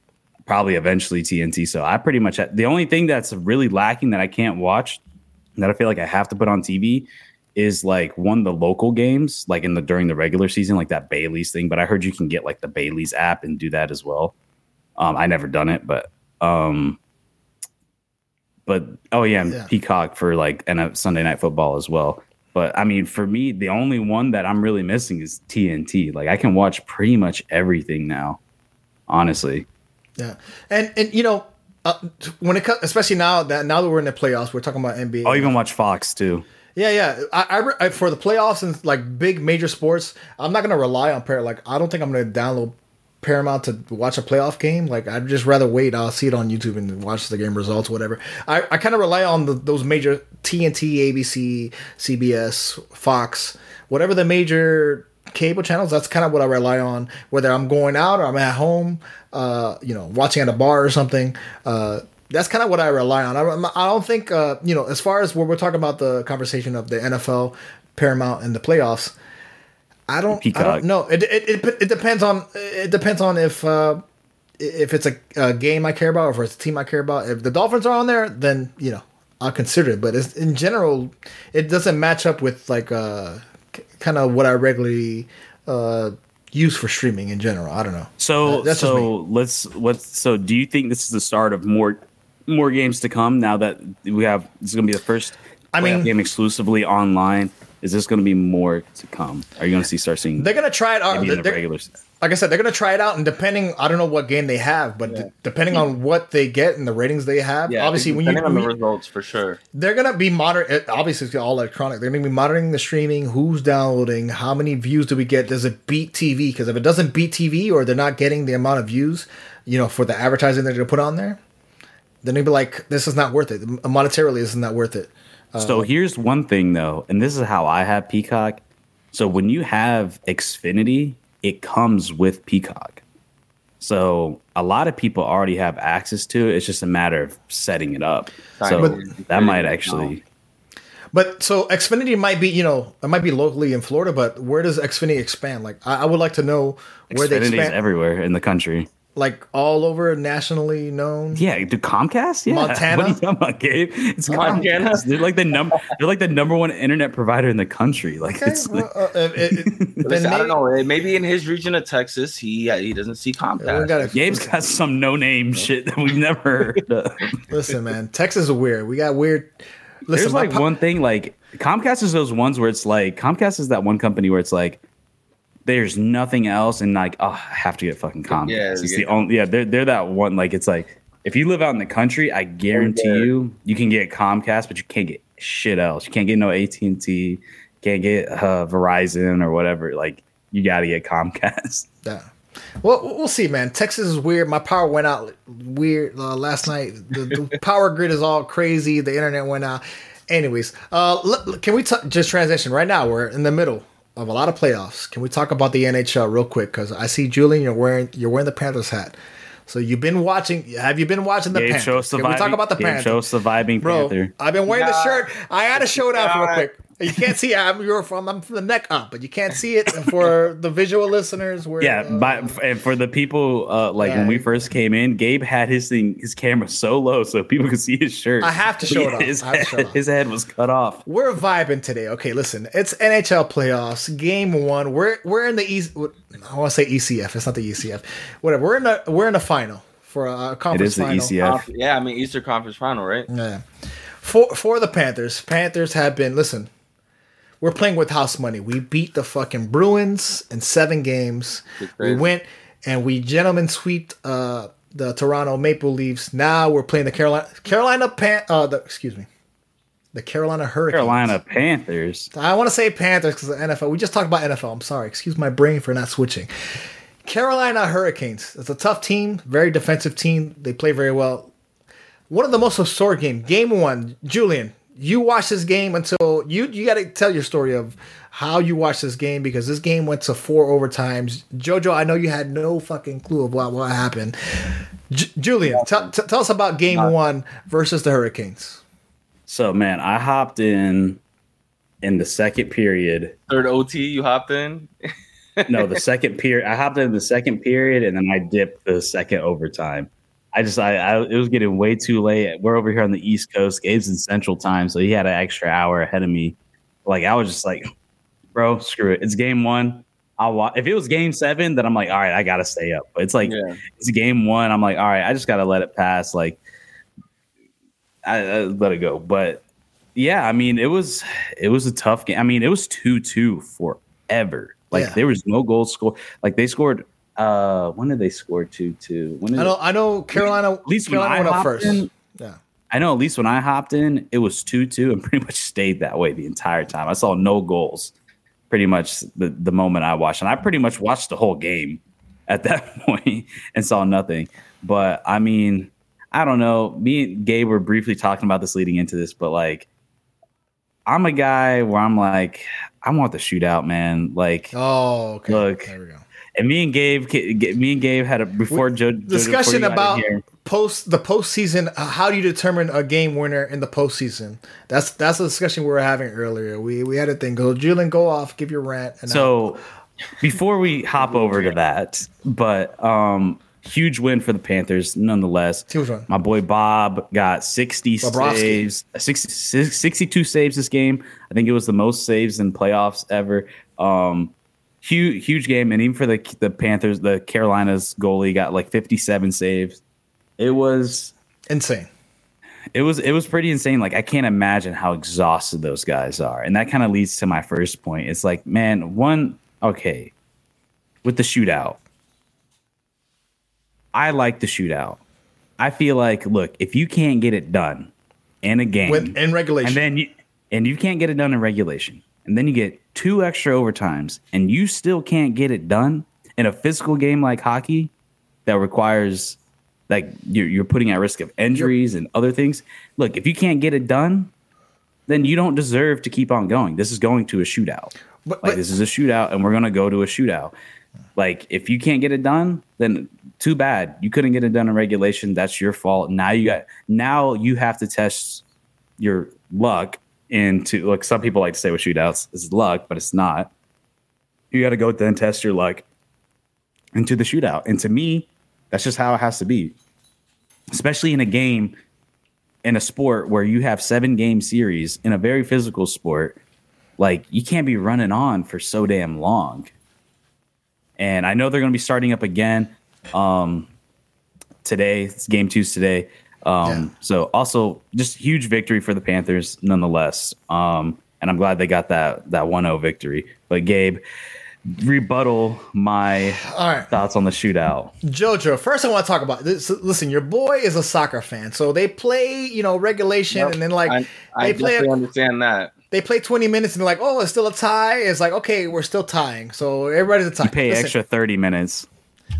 probably eventually TNT. So I pretty much the only thing that's really lacking that I can't watch that I feel like I have to put on TV is like one the local games, like in the during the regular season, like that Bally's thing. But I heard you can get like the Bally's app and do that as well. Um, I never done it, but um, but oh yeah, yeah. Peacock for like and a Sunday night football as well. But I mean, for me, the only one that I'm really missing is TNT. Like I can watch pretty much everything now, honestly. Yeah, and and you know, uh, when it comes, especially now that now that we're in the playoffs, we're talking about NBA. I'll even watch Fox too. Yeah, yeah. I, I, I, for the playoffs and like big major sports, I'm not gonna rely on pair. Like I don't think I'm gonna download Paramount to watch a playoff game. Like I'd just rather wait. I'll see it on YouTube and watch the game results, whatever. I, I kind of rely on the, those major TNT, ABC, CBS, Fox, whatever the major cable channels. That's kind of what I rely on. Whether I'm going out or I'm at home, uh, you know, watching at a bar or something. Uh, that's kind of what I rely on. I, I don't think, uh, you know, as far as when we're talking about the conversation of the NFL, Paramount, and the playoffs I don't. Peacock. I don't know. It, it, it, it depends on it depends on if uh, if it's a, a, game I care about or if it's a team I care about. If the Dolphins are on there, then you know I'll consider it. But in general, it doesn't match up with like uh, kind of what I regularly uh, use for streaming in general. I don't know. So that's so let's let's. So do you think this is the start of more more games to come now that we have? This is going to be the first. I mean, game exclusively online. Is this going to be more to come? Are you going to see start seeing? They're going to try it out. The regular. Like I said, they're going to try it out, and depending, I don't know what game they have, but yeah. d- depending on what they get and the ratings they have, yeah, obviously when you on the results for sure, they're going to be monitoring. Obviously, it's all electronic. They're going to be monitoring the streaming, who's downloading, how many views do we get? Does it beat TV? Because if it doesn't beat TV, or they're not getting the amount of views, you know, for the advertising they're going to put on there, then they'd be like, "This is not worth it. Monetarily, this is not worth it." So uh, here's one thing though, and this is how I have Peacock. So when you have Xfinity, it comes with Peacock. So a lot of people already have access to it. It's just a matter of setting it up. So but, that might actually. But so Xfinity might be, you know, it might be locally in Florida, but where does Xfinity expand? Like, I, I would like to know where Xfinity's they expand. everywhere in the country like all over nationally known. Yeah, do Comcast? Yeah. Montana. What are you talking about, Gabe? It's Montana. Comcast. They're like the number. They're like the number one internet provider in the country. Like okay, it's. Well, uh, it, it, Listen, I don't know. Maybe in his region of Texas, he he doesn't see Comcast. Yeah, Gabe's got some no name shit that we've never heard. Of. Listen, man, Texas is weird. We got weird. Listen, There's like po- one thing like Comcast is those ones where it's like Comcast is that one company where it's like there's nothing else, and like, oh, I have to get fucking Comcast. Yeah, it's the only. Yeah, they're they're that one. Like, it's like if you live out in the country, I guarantee you, you can get Comcast, but you can't get shit else. You can't get no AT and T, can't get uh, Verizon or whatever. Like, you got to get Comcast. Yeah. Well, we'll see, man. Texas is weird. My power went out weird uh, last night. The, the power grid is all crazy. The internet went out. Anyways, uh, l- can we t- just transition right now? We're in the middle of a lot of playoffs. Can we talk about the NHL real quick? Because I see Julian, you're wearing you're wearing the Panthers hat. So you've been watching? Have you been watching the Gabe Panthers? Can we talk about the Panthers? Show surviving Bro, Panther. I've been wearing the shirt. I had to show it off real quick. You can't see. I'm you're from. I'm from the neck up, but you can't see it. And for the visual listeners, we're Yeah, uh, but and for the people uh, like when we first came in, Gabe had his thing, his camera so low so people could see his shirt. I have to show it off. His I show it head, off. his head was cut off. We're vibing today. Okay, listen, it's NHL playoffs, game one. We're we're in the East. I want to say ECF. It's not the ECF. Whatever. We're in the we're in the final for a conference is the final. ECF. Conf- yeah, I mean Eastern Conference Final, right? Yeah. For for the Panthers, Panthers have been listen. We're playing with house money. We beat the fucking Bruins in seven games. We went and we gentlemen sweeped uh, the Toronto Maple Leafs. Now we're playing the Carolina Carolina Pan. Uh, the, excuse me, the Carolina Hurricanes. Carolina Panthers. I want to say Panthers because the NFL. We just talked about NFL. I'm sorry. Excuse my brain for not switching. Carolina Hurricanes. It's a tough team, very defensive team. They play very well. One of the most historic games. Game one, Julian. You watched this game until you you got to tell your story of how you watched this game because this game went to four overtimes. Jojo, I know you had no fucking clue of what what happened. J- Julian, tell t- tell us about game one versus the Hurricanes. So man, I hopped in in the second period. Third OT, you hopped in. No, the second period. I hopped in the second period and then I dipped the second overtime. I just I, I it was getting way too late. We're over here on the East Coast. Gabe's in Central Time, so he had an extra hour ahead of me. Like I was just like, bro, screw it. It's game one. I'll watch. If it was game seven, then I'm like, all right, I gotta stay up. But it's like Yeah. it's game one. I'm like, all right, I just gotta let it pass. Like, I, I let it go. But yeah, I mean, it was it was a tough game. I mean, it was two two forever. Like Yeah. there was no goal score. Like they scored. Uh, when did they score two two? When did I know I know Carolina. At least when Carolina I went first. in, Yeah. I know at least when I hopped in, it was 2 2 and pretty much stayed that way the entire time. I saw no goals pretty much the, the moment I watched. And I pretty much watched the whole game at that point and saw nothing. But I mean, I don't know. Me and Gabe were briefly talking about this leading into this, but like, I'm a guy where I'm like, I want the shootout, man. Like, Oh, okay. Look, there we go. And me and Gabe, me and Gabe had a before Joe Discussion about post the postseason. How do you determine a game winner in the postseason? That's that's a discussion we were having earlier. We we had a thing. Go, Julian, go off, give your rant. And So before we hop over to that, but um huge win for the Panthers nonetheless. Huge win. My boy Bob got 60 Bobrovsky. saves, 60, 62 saves this game. I think it was the most saves in playoffs ever. Um huge huge game and even for the the Panthers, the Carolinas goalie got like 57 saves. It was insane. it was it was pretty insane. Like I can't imagine how exhausted those guys are, and that kind of leads to my first point. It's like, man, one okay, with the shootout, I like the shootout. I feel like, look, if you can't get it done in a game, With in regulation. and then you and you can't get it done in regulation, and then you get two extra overtimes, and you still can't get it done in a physical game like hockey that requires like you're, you're putting at risk of injuries and other things. Look, if you can't get it done, then you don't deserve to keep on going. This is going to a shootout. But- like but- this is a shootout, and we're gonna go to a shootout. Like if you can't get it done, then too bad. You couldn't get it done in regulation. That's your fault. Now you got now you have to test your luck into like some people like to say with shootouts is luck, but it's not. You got to go then test your luck into the shootout. And to me, that's just how it has to be. Especially in a game in a sport where you have seven game series in a very physical sport, like you can't be running on for so damn long. And I know they're going to be starting up again um, today. It's game two's today. Um, Yeah. So also just huge victory for the Panthers nonetheless. Um, and I'm glad they got that that 1-0 victory. But Gabe, rebuttal my All right. thoughts on the shootout. Jojo, first I want to talk about this. Listen, your boy is a soccer fan, so they play, you know, regulation, Yep. and then like I, I they play, definitely understand that. they play twenty minutes, and they're like, oh, it's still a tie. It's like, okay, we're still tying, so everybody's a tie. You pay Listen, extra 30 minutes.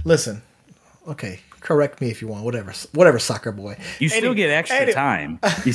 listen, okay, correct me if you want, whatever, whatever, soccer boy. You still Any- get extra any- time. You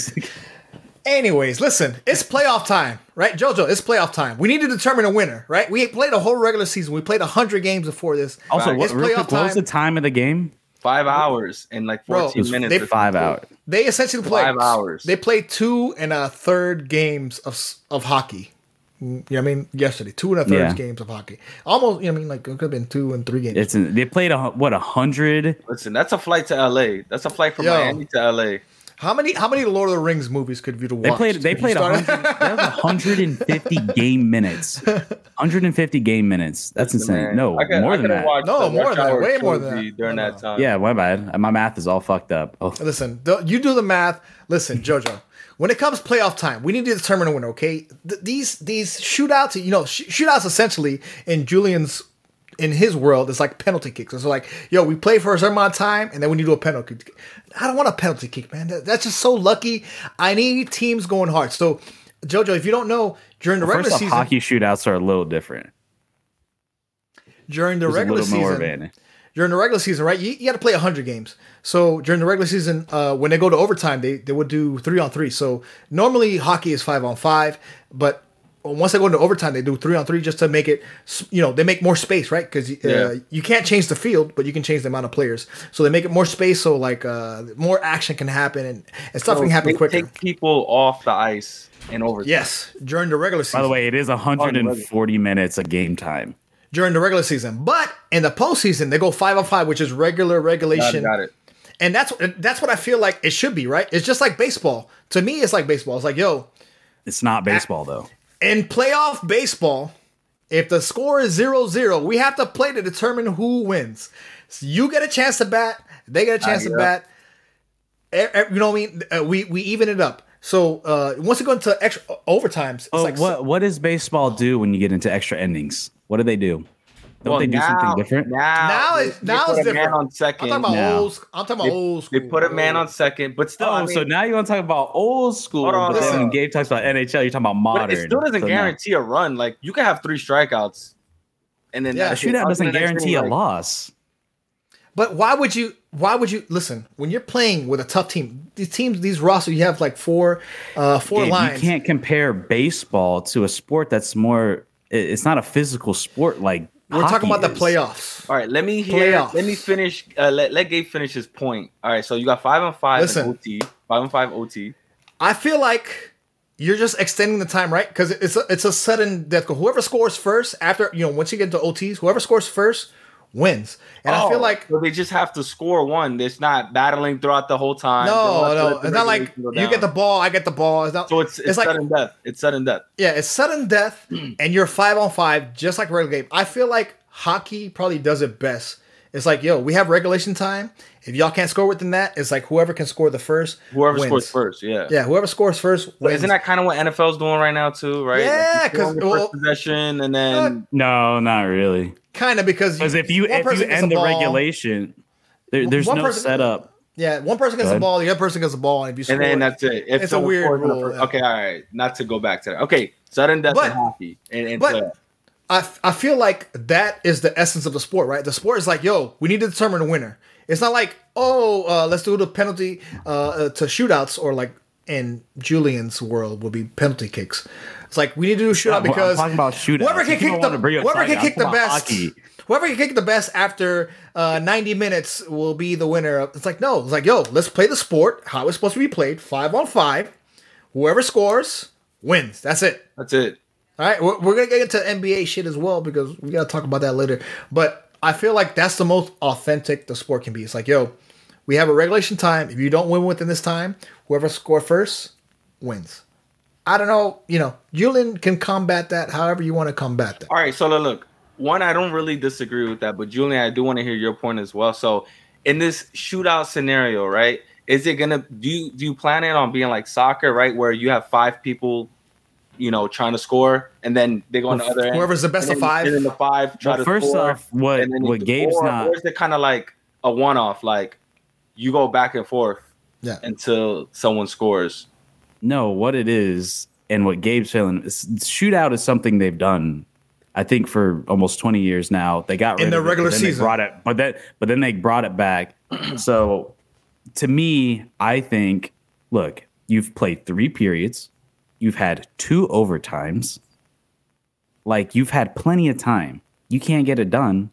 Anyways, listen, it's playoff time, right? JoJo, it's playoff time. We need to determine a winner, right? We played a whole regular season. We played 100 games before this. also, what, It's real quick, what was the time. time of the game? Five hours and like Bro, 14 it was- minutes. they- or Five something. hours. They essentially played Five hours. They played two and a third games of of hockey. You know I mean? Yesterday, two and a third Yeah. games of hockey. Almost, you know I mean? Like it could have been two and three games. It's they played a what a hundred. Listen, that's a flight to LA. That's a flight from Yo. Miami to LA. how many how many Lord of the Rings movies could you watch? They played. They If you played a hundred. That was 150 game minutes. 150 game minutes. That's insane. Man, No, I could- more I than that. No, more than that, way more than that. During that time. Yeah, my bad. My math is all fucked up. Oh, Listen, the, you do the math. Listen, JoJo. When it comes playoff time, we need to determine a winner. Okay, Th- these these shootouts, you know, sh- shootouts essentially in Julian's in his world is like penalty kicks. It's like, yo, we play for a certain amount of time, and then we need to do a penalty. kick. I don't want a penalty kick, man. That- that's just so lucky. I need teams going hard. So, JoJo, if you don't know, during the first regular off, season, hockey shootouts are a little different. during the There's regular season. During the regular season, right? You, you got to play 100 games. So during the regular season, uh, when they go to overtime, they, they would do three on three. So normally hockey is five on five, but once they go into overtime, they do three on three just to make it, you know, they make more space, right? Because uh, Yeah. you can't change the field, but you can change the amount of players. So they make it more space, so like uh, more action can happen and, and stuff can happen quicker. Take people off the ice and over. yes, during the regular season. By the way, it is 140 minutes of game time. During the regular season, but in the postseason, they go five on five, which is regular got, regulation. got it. And that's that's what I feel like it should be, right? It's just like baseball. To me, it's like baseball. It's like, yo, It's not baseball though. in playoff baseball, if the score is 0-0, we have to play to determine who wins. So you get a chance to bat, they get a chance to yeah. bat. You know what I mean? Uh, we we even it up. So uh, once you go into extra overtimes, it's Oh, like what what does baseball do when you get into extra innings? What do they do? Don't Well, they do now, something different? Now, now they- it's they now put it's a man different. on I'm second. talking about now. old. sc- I'm talking about They, old school. they put a man on second, but still, Oh, I mean, so now you want to talk about old school? Hold on, but then hold when on. Gabe talks about NHL, you're talking about modern. but it still doesn't So no. guarantee a run. Like you can have three strikeouts, and then Yeah, A shootout doesn't guarantee a like- loss. But why would you? Why would you listen when you're playing with a tough team? These teams, these rosters, you have like four, uh, four Gabe, lines. you can't compare baseball to a sport that's more. It's not a physical sport like We're talking hockey about the playoffs. All right, let me hear. Playoffs. Let me finish. Uh, let let Gabe finish his point. All right, so you got five on five Listen. in OT, five on five OT. I feel like you're just extending the time, right? Because it's a, it's a sudden death goal. Whoever scores first after you know once you get into OTs, whoever scores first wins. And I feel Oh, like so they just have to score one. It's not battling throughout the whole time. No, no, it's not like you get the ball, I get the ball. It's not. So it's it's, it's like sudden death. It's sudden death. yeah, it's sudden death, and you're five on five, just like regular game. I feel like hockey probably does it best. It's like, yo, we have regulation time. If y'all can't score within that, it's like whoever can score the first. Whoever wins. scores first, yeah. Yeah, whoever scores first But wins. isn't that kind of what NFL's doing right now too? Right? Yeah, Like, you score 'cause, first well, possession and then uh, No, not really. kind of because Because if you one if you end the ball- regulation, there, there's One no person- setup. Yeah, one person gets the ball, the other person gets the ball, and if you score, and then that's it. If It's a weird scores in the rule, first- yeah. Okay, all right. Not to go back to that. Okay, sudden death But- in hockey and, and but- playoff. I, I feel like that is the essence of the sport, right? The sport is like, yo, we need to determine a winner. It's not like, oh, uh, let's do the penalty uh, uh, to shootouts, or like in Julian's world would be penalty kicks. It's like we need to do a shootout I'm- I'm because talking about shootouts. whoever can kick the whoever can kick the best, hockey. whoever can kick the best after uh, 90 minutes will be the winner. Of, it's like no, it's like yo, let's play the sport how it's supposed to be played, five on five. Whoever scores wins. That's it. That's it. All right, we're, we're gonna get into NBA shit as well because we gotta talk about that later. But I feel like that's the most authentic the sport can be. It's like, yo, we have a regulation time. If you don't win within this time, whoever score first wins. I don't know. You know, Julian can combat that however you want to combat that. All right, so look, one, I don't really disagree with that, but Julian, I do want to hear your point as well. So, in this shootout scenario, right? Is it gonna do you do you plan it on being like soccer, right, where you have five people, you know, trying to score, and then they go on the other end, Whoever's the best of then- five. and then the five try Well, to first score, off, what and then what Gabe's or, not or is it kind of like a one-off, like you go back and forth Yeah. until someone scores? no what it is and what Gabe's feeling is shootout is something they've done I think for almost 20 years now. They got in the regular it, season. brought it, but that but then they brought it back. so to me, I think look, you've played three periods, you've had two overtimes. Like you've had plenty of time. You can't get it done.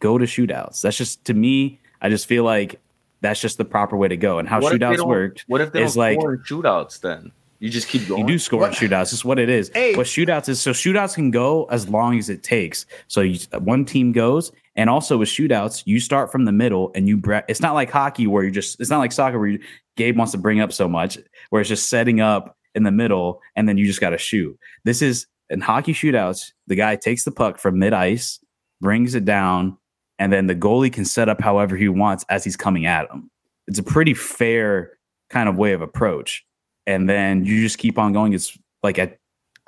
Go to shootouts. That's just to me. I just feel like that's just the proper way to go. And how What shootouts worked What if they is don't like score in shootouts? Then you just keep going. you do score in What- shootouts. It's what it is. Hey. What shootouts is so shootouts can go as long as it takes. So you, one team goes, and also with shootouts, you start from the middle and you. Bre- it's not like hockey where you just. It's not like soccer where you, Gabe wants to bring up so much, where it's just setting up in the middle and then you just got to shoot. This is in hockey shootouts. The guy takes the puck from mid ice, brings it down, and then the goalie can set up however he wants as he's coming at him. It's a pretty fair kind of way of approach and then you just keep on going. It's like a,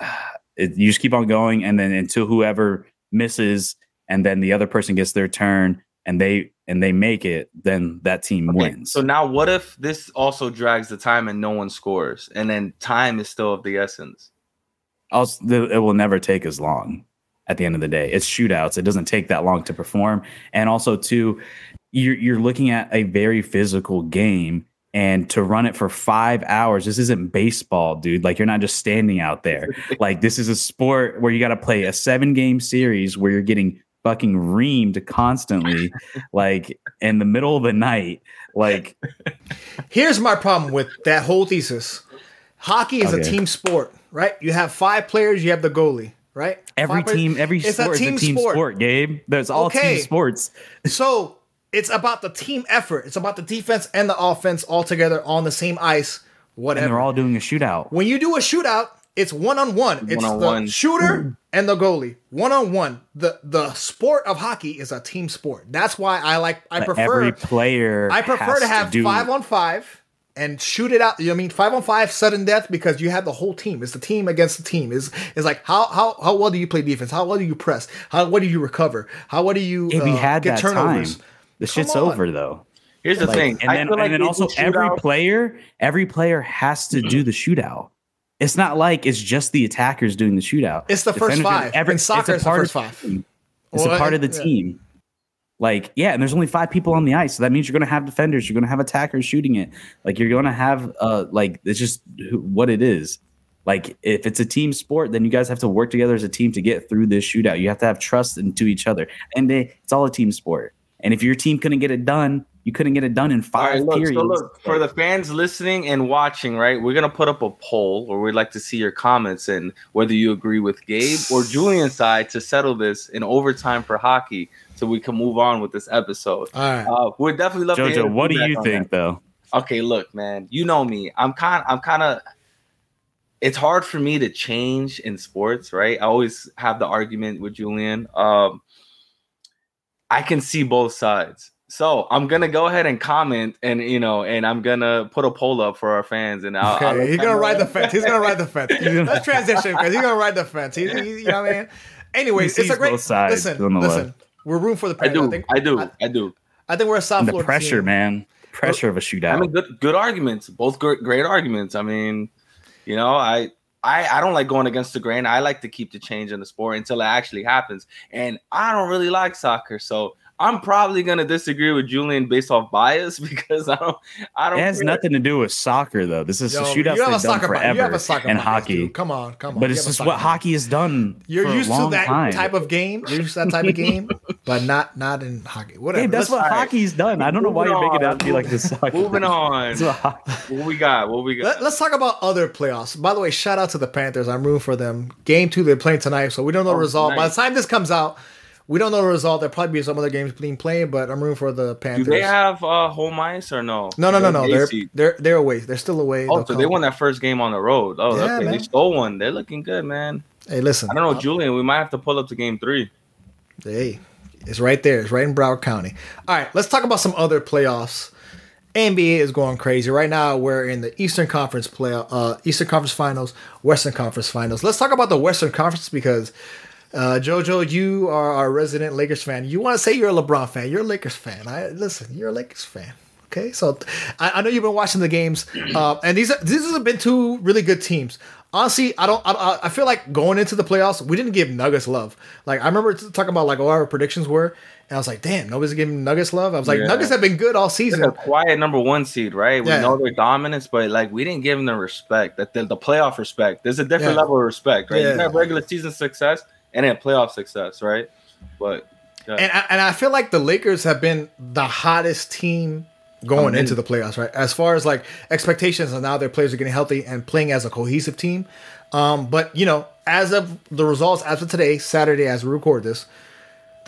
it, you just keep on going, and then until whoever misses, and then the other person gets their turn, and they and they make it, then that team Okay, wins. So now, what if this also drags the time and no one scores, and then time is still of the essence? also, it will never take as long. At the end of the day, it's shootouts. It doesn't take that long to perform, and also too, you're you're looking at a very physical game. And to run it for five hours, this isn't baseball, dude. Like you're not just standing out there. like this is a sport where you got to play a seven game series where you're getting fucking reamed constantly, like in the middle of the night. Like Here's my problem with that whole thesis. Hockey is a team sport, right? You have five players, you have the goalie, right? every Five players- team, every It's sport a team is a team sport. sport. Gabe. There's all Okay. team sports. So it's about the team effort. It's about the defense and the offense all together on the same ice. Whatever. And they're all doing a shootout. when you do a shootout, it's one on one. It's One-on-one. the shooter and the goalie. One on one. The the sport of hockey is a team sport. That's why I like I But prefer every player. I prefer has to have do- five on five and shoot it out. You know what I mean five on five sudden death because you have the whole team. It's the team against the team. Is is like how how how well do you play defense? How well do you press? How what do you recover? How what do you Yeah, we uh, had get that turnovers? time. The shit's on. over though. Here's the Like, thing, and I then, feel like and then also every shootouts- player, every player has to do the shootout. It's not like it's just the attackers doing the shootout. It's the first Defenders are- five. In soccer, it's the first of five. It's Well, a part of the yeah. team. Like, yeah, and there's only five people on the ice, so that means you're going to have defenders, you're going to have attackers shooting it. Like, you're going to have, uh, like, it's just what it is. Like, if it's a team sport, then you guys have to work together as a team to get through this shootout. You have to have trust into each other, and they, it's all a team sport. And if your team couldn't get it done, you couldn't get it done in five right, look, periods. so look for the fans listening and watching, right? We're gonna put up a poll where we'd like to see your comments and whether you agree with Gabe or Julian's side to settle this in overtime for hockey, so we can move on with this episode. All right. Uh, we'd definitely love to Jojo, what do you on think, though? Okay, look, man, you know me. I'm kind. I'm kind of. It's hard for me to change in sports, right? I always have the argument with Julian. Um, I can see both sides. So I'm gonna go ahead and comment, and you know, and I'm gonna put a poll up for our fans, and I'll. Okay, I'll he's gonna ride the fence. He's gonna ride the fence. Let's transition because he's gonna ride the fence. He's, he's- you know what I mean. Anyways, He it's a great. both sides listen, listen. We're room for the. I Panthers. do, think, I do, I, I do. I think we're a South And the Florida pressure, team. man. Pressure of a shootout. I mean, good, good arguments. Both great, great arguments. I mean, you know, I, I, I don't like going against the grain. I like to keep the change in the sport until it actually happens. And I don't really like soccer, so I'm probably gonna disagree with Julian based off bias because I don't, I don't. It has care. nothing to do with soccer, though. This is Yo, a shootouts you have a they've done soccer forever You have a soccer in bias, hockey. dude. Come on, come on. But it's just what bias. hockey has done. You're for a used to that time. type of game. You're used to that type of game, but not not in hockey. Whatever. Hey, that's Let's- what all right. hockey's done. I don't know why Moving you're making it out to be like this. Soccer. Moving on. What What we got? What we got? Let, us talk about other playoffs. By the way, shout out to the Panthers. I'm rooting for them. Game two, they're playing tonight, so we don't know the Oh, result. By the time this comes out, we don't know the result. There'll probably be some other games being played, but I'm rooting for the Panthers. Do they have uh, home ice or no? no, no, no, no. They're they're they're away. They're still away. Oh, They'll so they won that first game on the road. Oh, Yeah, okay. They stole one. They're looking good, man. Hey, listen. I don't know, Julian. We might have to pull up to game three. Hey, it's right there. It's right in Broward County. All right, let's talk about some other playoffs. NBA is going crazy right now. We're in the Eastern Conference play, uh, Eastern Conference Finals, Western Conference Finals. Let's talk about the Western Conference because uh, JoJo, you are our resident Lakers fan. You want to say you're a LeBron fan? You're a Lakers fan. I listen. You're a Lakers fan. Okay, so I, I know you've been watching the games, uh, and these are, these have been two really good teams. honestly, I don't. I, I feel like going into the playoffs, we didn't give Nuggets love. Like I remember talking about like what our predictions were, and I was like, damn, nobody's giving Nuggets love. I was like, yeah. Nuggets have been good all season. They're a quiet number one seed, right? We yeah. know their dominance, but like we didn't give them the respect that the, the playoff respect. There's a different yeah. level of respect, right? You have regular season success and then playoff success, right? But and I, and I feel like the Lakers have been the hottest team going into the playoffs, right? As far as like expectations, and now their players are getting healthy and playing as a cohesive team. Um, but you know, as of the results as of today, Saturday, as we record this,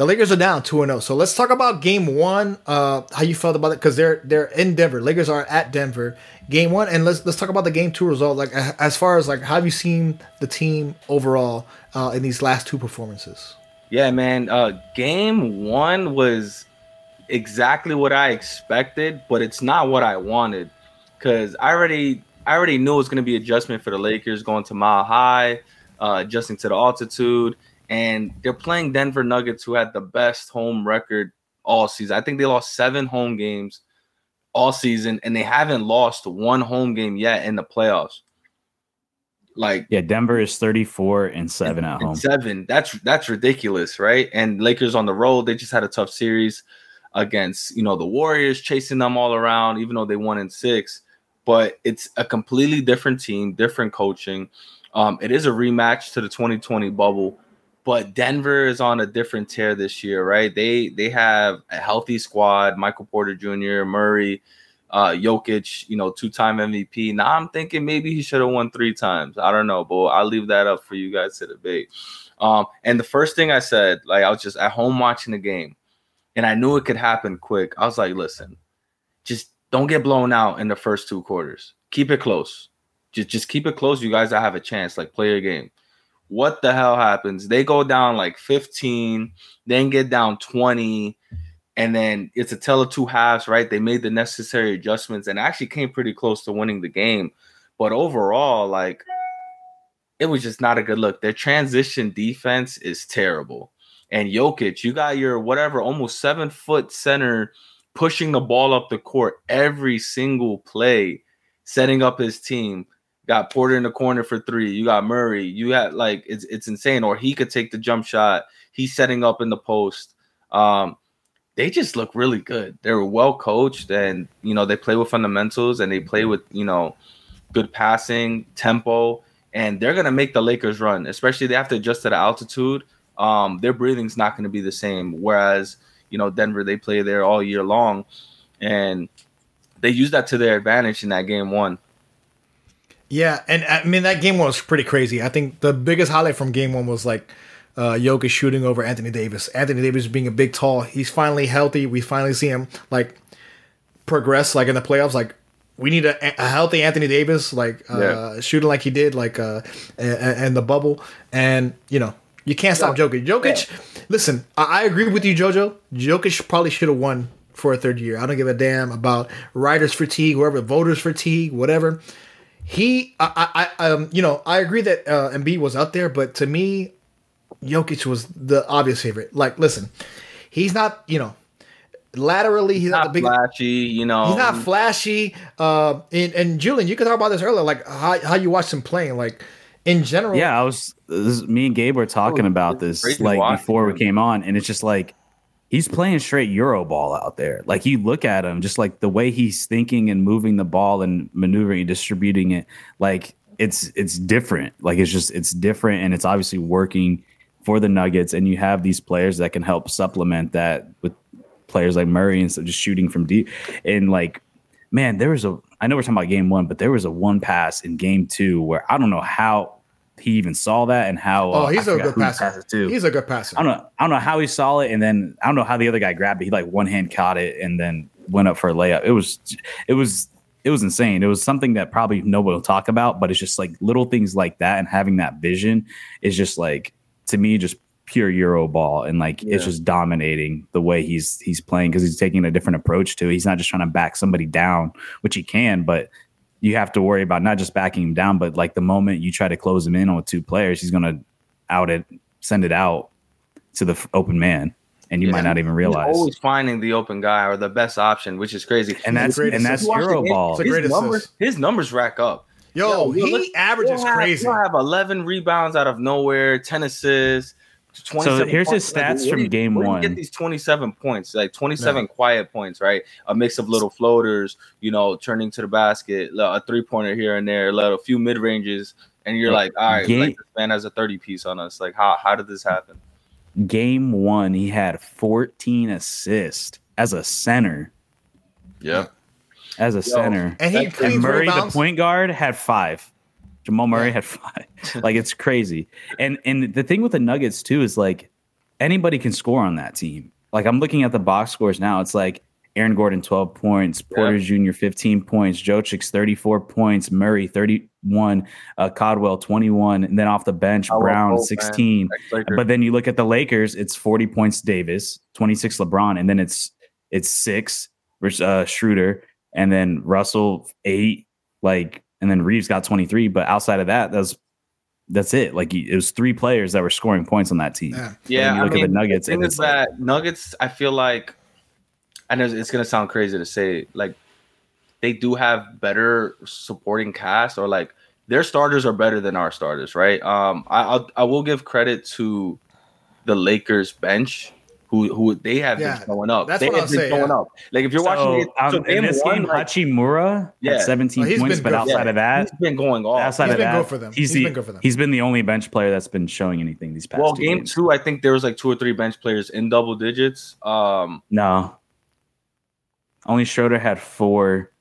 the Lakers are down two and zero. Oh. So let's talk about Game One. Uh, how you felt about it? Because they're they're in Denver. Lakers are at Denver. Game One, and let's let's talk about the Game Two result. Like as far as like how have you seen the team overall uh, in these last two performances? Yeah, man. Uh, game One was exactly what I expected, but it's not what I wanted because I already I already knew it was going to be adjustment for the Lakers going to Mile High, uh, adjusting to the altitude, and they're playing Denver Nuggets, who had the best home record all season. I think they lost seven home games all season, and they haven't lost one home game yet in the playoffs. Like yeah, Denver is 34 and 7 at home. Seven. That's that's ridiculous, right? And Lakers on the road, they just had a tough series against you know the Warriors, chasing them all around, even though they won in six. But it's a completely different team, different coaching. Um, it is a rematch to the 2020 bubble, but Denver is on a different tear this year, right? They they have a healthy squad: Michael Porter Jr., Murray, uh, Jokic, you know, two-time MVP. Now I'm thinking maybe he should have won three times. I don't know, but I'll leave that up for you guys to debate. Um, and the first thing I said, like I was just at home watching the game and I knew it could happen quick. I was like, listen, just don't get blown out in the first two quarters. Keep it close. Just just keep it close. You guys I have a chance. Like play your game. What the hell happens? They go down like 15, then get down 20, and then it's a tell of two halves, right? They made the necessary adjustments and actually came pretty close to winning the game. But overall, like it was just not a good look. Their transition defense is terrible and Jokic, you got your whatever, almost seven foot center pushing the ball up the court every single play, setting up his team. Got Porter in the corner for three. You got Murray. You got like it's it's insane. Or he could take the jump shot. He's setting up in the post. Um, they just look really good. They're well coached, and you know they play with fundamentals, and they play with you know good passing, tempo, and they're gonna make the Lakers run. Especially they have to adjust to the altitude um, their breathing's not to be the same. Whereas, you know, Denver, they play there all year long, and they use that to their advantage in that game one. Yeah, and I mean that game one was pretty crazy. I think the biggest highlight from game one was like uh Jokic shooting over Anthony Davis. Anthony Davis being a big tall. He's finally healthy. We finally see him like progress like in the playoffs. Like we need a, a healthy Anthony Davis, like uh, yeah. shooting like he did, like uh, and the bubble. And you know, you can't stop Jokic. Jokic, yeah. listen, I, I, agree with you, JoJo. Jokic probably should have won for a third year. I don't give a damn about writers' fatigue, whoever, voters' fatigue, whatever. He, I, I, um, you know, I agree that uh, Embiid was out there, but to me, Jokic was the obvious favorite. Like, listen, he's not, you know, laterally he's not, not the big flashy you know he's not flashy uh and, and julian you could talk about this earlier like how, how you watched him playing like in general. Yeah, I was. This, me and Gabe were talking oh, about this like before we came on, and it's just like he's playing straight Euro ball out there. Like you look at him, just like the way he's thinking and moving the ball and maneuvering and distributing it, like it's it's different. Like it's just it's different, and it's obviously working for the Nuggets. And you have these players that can help supplement that with players like Murray and so just shooting from deep. And like, man, there was a I know we're talking about game one, but there was a one pass in game two where I don't know how he even saw that and how. Oh, he's uh, a good passer too. He's a good passer. I don't know. I don't know how he saw it, and then I don't know how the other guy grabbed it. He like one hand caught it and then went up for a layup. It was, it was, it was insane. It was something that probably nobody will talk about, but it's just like little things like that, and having that vision is just like to me just pure Euro ball, and like yeah. it's just dominating the way he's he's playing because he's taking a different approach to it. He's not just trying to back somebody down, which he can, but you have to worry about not just backing him down, but like the moment you try to close him in on two players, he's going to out it, send it out to the open man, and you yeah, might not even realize. He's always finding the open guy or the best option, which is crazy. And that's and that's Euro ball. His numbers, his numbers rack up. Yo, yo he look, averages have, crazy. He'll have 11 rebounds out of nowhere, 10 assists. So here's points. his stats like, from game one. get these 27 points, like 27 quiet points, right? A mix of little floaters, you know, turning to the basket, a three pointer here and there, a few mid ranges, and you're like, all right, game, like this man has a 30 piece on us. Like, how how did this happen? Game one, he had 14 assists as a center. Yeah. As a Yo, center. And he and Murray, rebounds. the point guard, had five. Jamal Murray had five. like it's crazy. And and the thing with the Nuggets too is like anybody can score on that team. Like I'm looking at the box scores now. It's like Aaron Gordon 12 points, Porter yeah. Jr. 15 points, Jokic's 34 points, Murray 31, uh, Caldwell 21, and then off the bench Brown 16. But then you look at the Lakers, it's 40 points Davis, 26 LeBron, and then it's it's six uh, Schroeder, and then Russell eight, like and then Reeves got 23. But outside of that, that's that's it. Like it was three players that were scoring points on that team. Yeah, yeah you look I mean, at the Nuggets. The thing is that Nuggets, I feel like, I know it's gonna sound crazy to say, like they do have better supporting cast, or like their starters are better than our starters, right? Um, I I'll, I will give credit to the Lakers bench who who they have yeah, been showing up. That's they what have been showing yeah. up. Like if you're so, watching it, um, so in this game, like, Hachimura yeah. had 17 oh, points, but outside yeah. of that, he's been going off. Outside he's of that, good for them. He's, he's the, been good for them. He's been the only bench player that's been showing anything these past. Games. Well, two game games. two, I think there was like two or three bench players in double digits. Um, no, only Schroeder had four.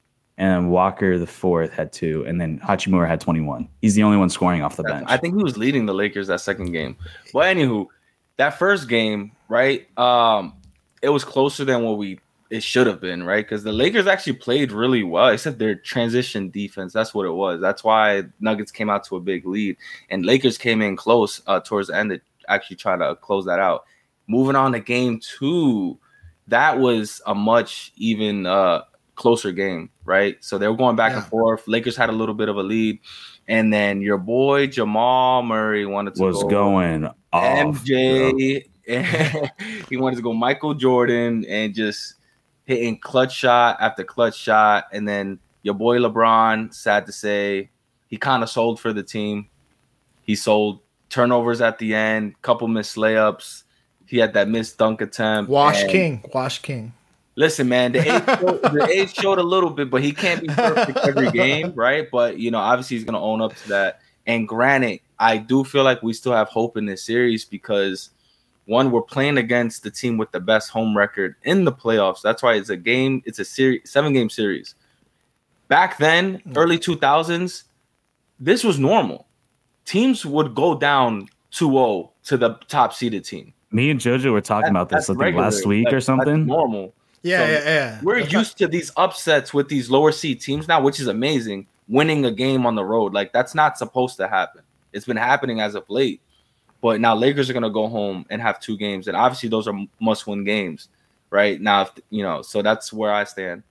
And Walker, the fourth, had two, and then Hachimura had 21. He's the only one scoring off the bench. I think he was leading the Lakers that second game. But anywho, that first game, right? Um, it was closer than what we it should have been, right? Because the Lakers actually played really well, except their transition defense. That's what it was. That's why Nuggets came out to a big lead, and Lakers came in close uh, towards the end to actually try to close that out. Moving on to game two, that was a much even uh, closer game, right? So they were going back yeah. and forth. Lakers had a little bit of a lead, and then your boy Jamal Murray wanted to was go going off, MJ and he wanted to go Michael Jordan and just hitting clutch shot after clutch shot. And then your boy LeBron, sad to say, he kind of sold for the team. He sold turnovers at the end, couple missed layups. He had that missed dunk attempt. Wash King, Wash King. Listen, man, the age, showed, the age showed a little bit, but he can't be perfect every game, right? But you know, obviously, he's gonna own up to that. And granted, I do feel like we still have hope in this series because one, we're playing against the team with the best home record in the playoffs. That's why it's a game, it's a series, seven game series. Back then, mm. early 2000s, this was normal. Teams would go down 2-0 to the top seeded team. Me and Jojo were talking that, about this I think last week or something. normal. Yeah, so yeah, yeah. We're that's used not- to these upsets with these lower seed teams now, which is amazing. Winning a game on the road, like that's not supposed to happen. It's been happening as of late. But now Lakers are going to go home and have two games, and obviously those are must-win games, right? Now, if, you know, so that's where I stand.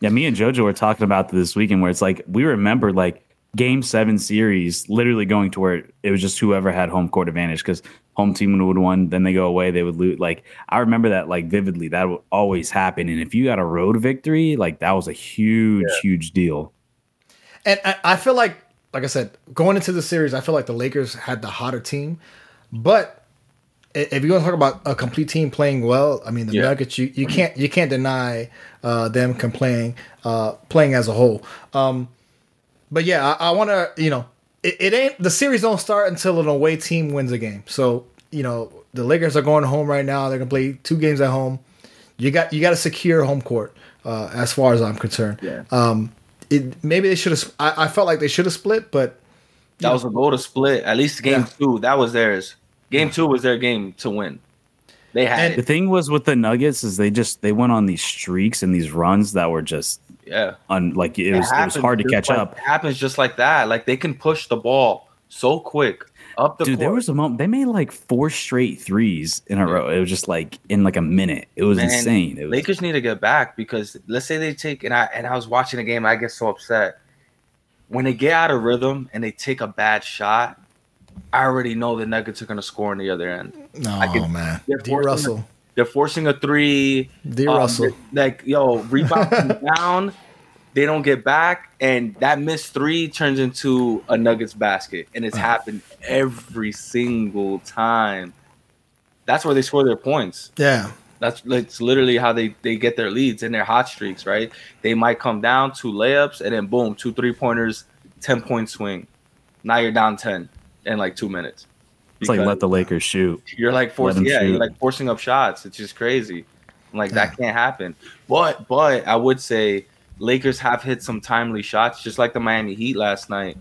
Yeah, me and JoJo were talking about this weekend where it's like we remember like game seven series literally going to where it was just whoever had home court advantage because home team would win, then they go away, they would lose. Like I remember that like vividly. That would always happen. And if you got a road victory, like that was a huge, yeah. huge deal. And I, I feel like like I said, going into the series, I feel like the Lakers had the hotter team. But if you want to talk about a complete team playing well, I mean the yeah. Nuggets, you, you can't you can't deny uh, them playing uh, playing as a whole. Um, but yeah, I, I want to you know it, it ain't the series don't start until an away team wins a game. So you know the Lakers are going home right now. They're gonna play two games at home. You got you got to secure home court uh, as far as I'm concerned. Yeah. Um, it maybe they should have. I, I, felt like they should have split, but that know. was a goal to split. At least game yeah. two, that was theirs. Game two was their game to win. They had the thing was with the Nuggets is they just they went on these streaks and these runs that were just yeah, on like it, it was it was hard to catch like, up. It happens just like that. Like they can push the ball so quick up the Dude, court. there was a moment they made like four straight threes in a row. It was just like in like a minute. It was Man, insane. It was, Lakers need to get back because let's say they take and I and I was watching the game, I get so upset. When they get out of rhythm and they take a bad shot, I already know the Nuggets are gonna score on the other end. No can, man. D Russell. They're forcing a three. D um, Russell. Like, yo, rebounding down they don't get back, and that missed three turns into a Nuggets basket, and it's uh. happened every single time. That's where they score their points. Yeah. That's it's literally how they, they get their leads and their hot streaks, right? They might come down two layups and then boom, two three pointers, 10 point swing. Now you're down 10 in like two minutes. It's like let the Lakers shoot. You're like forcing, yeah, shoot. you're like forcing up shots. It's just crazy. Like yeah. that can't happen. But but I would say Lakers have hit some timely shots, just like the Miami Heat last night.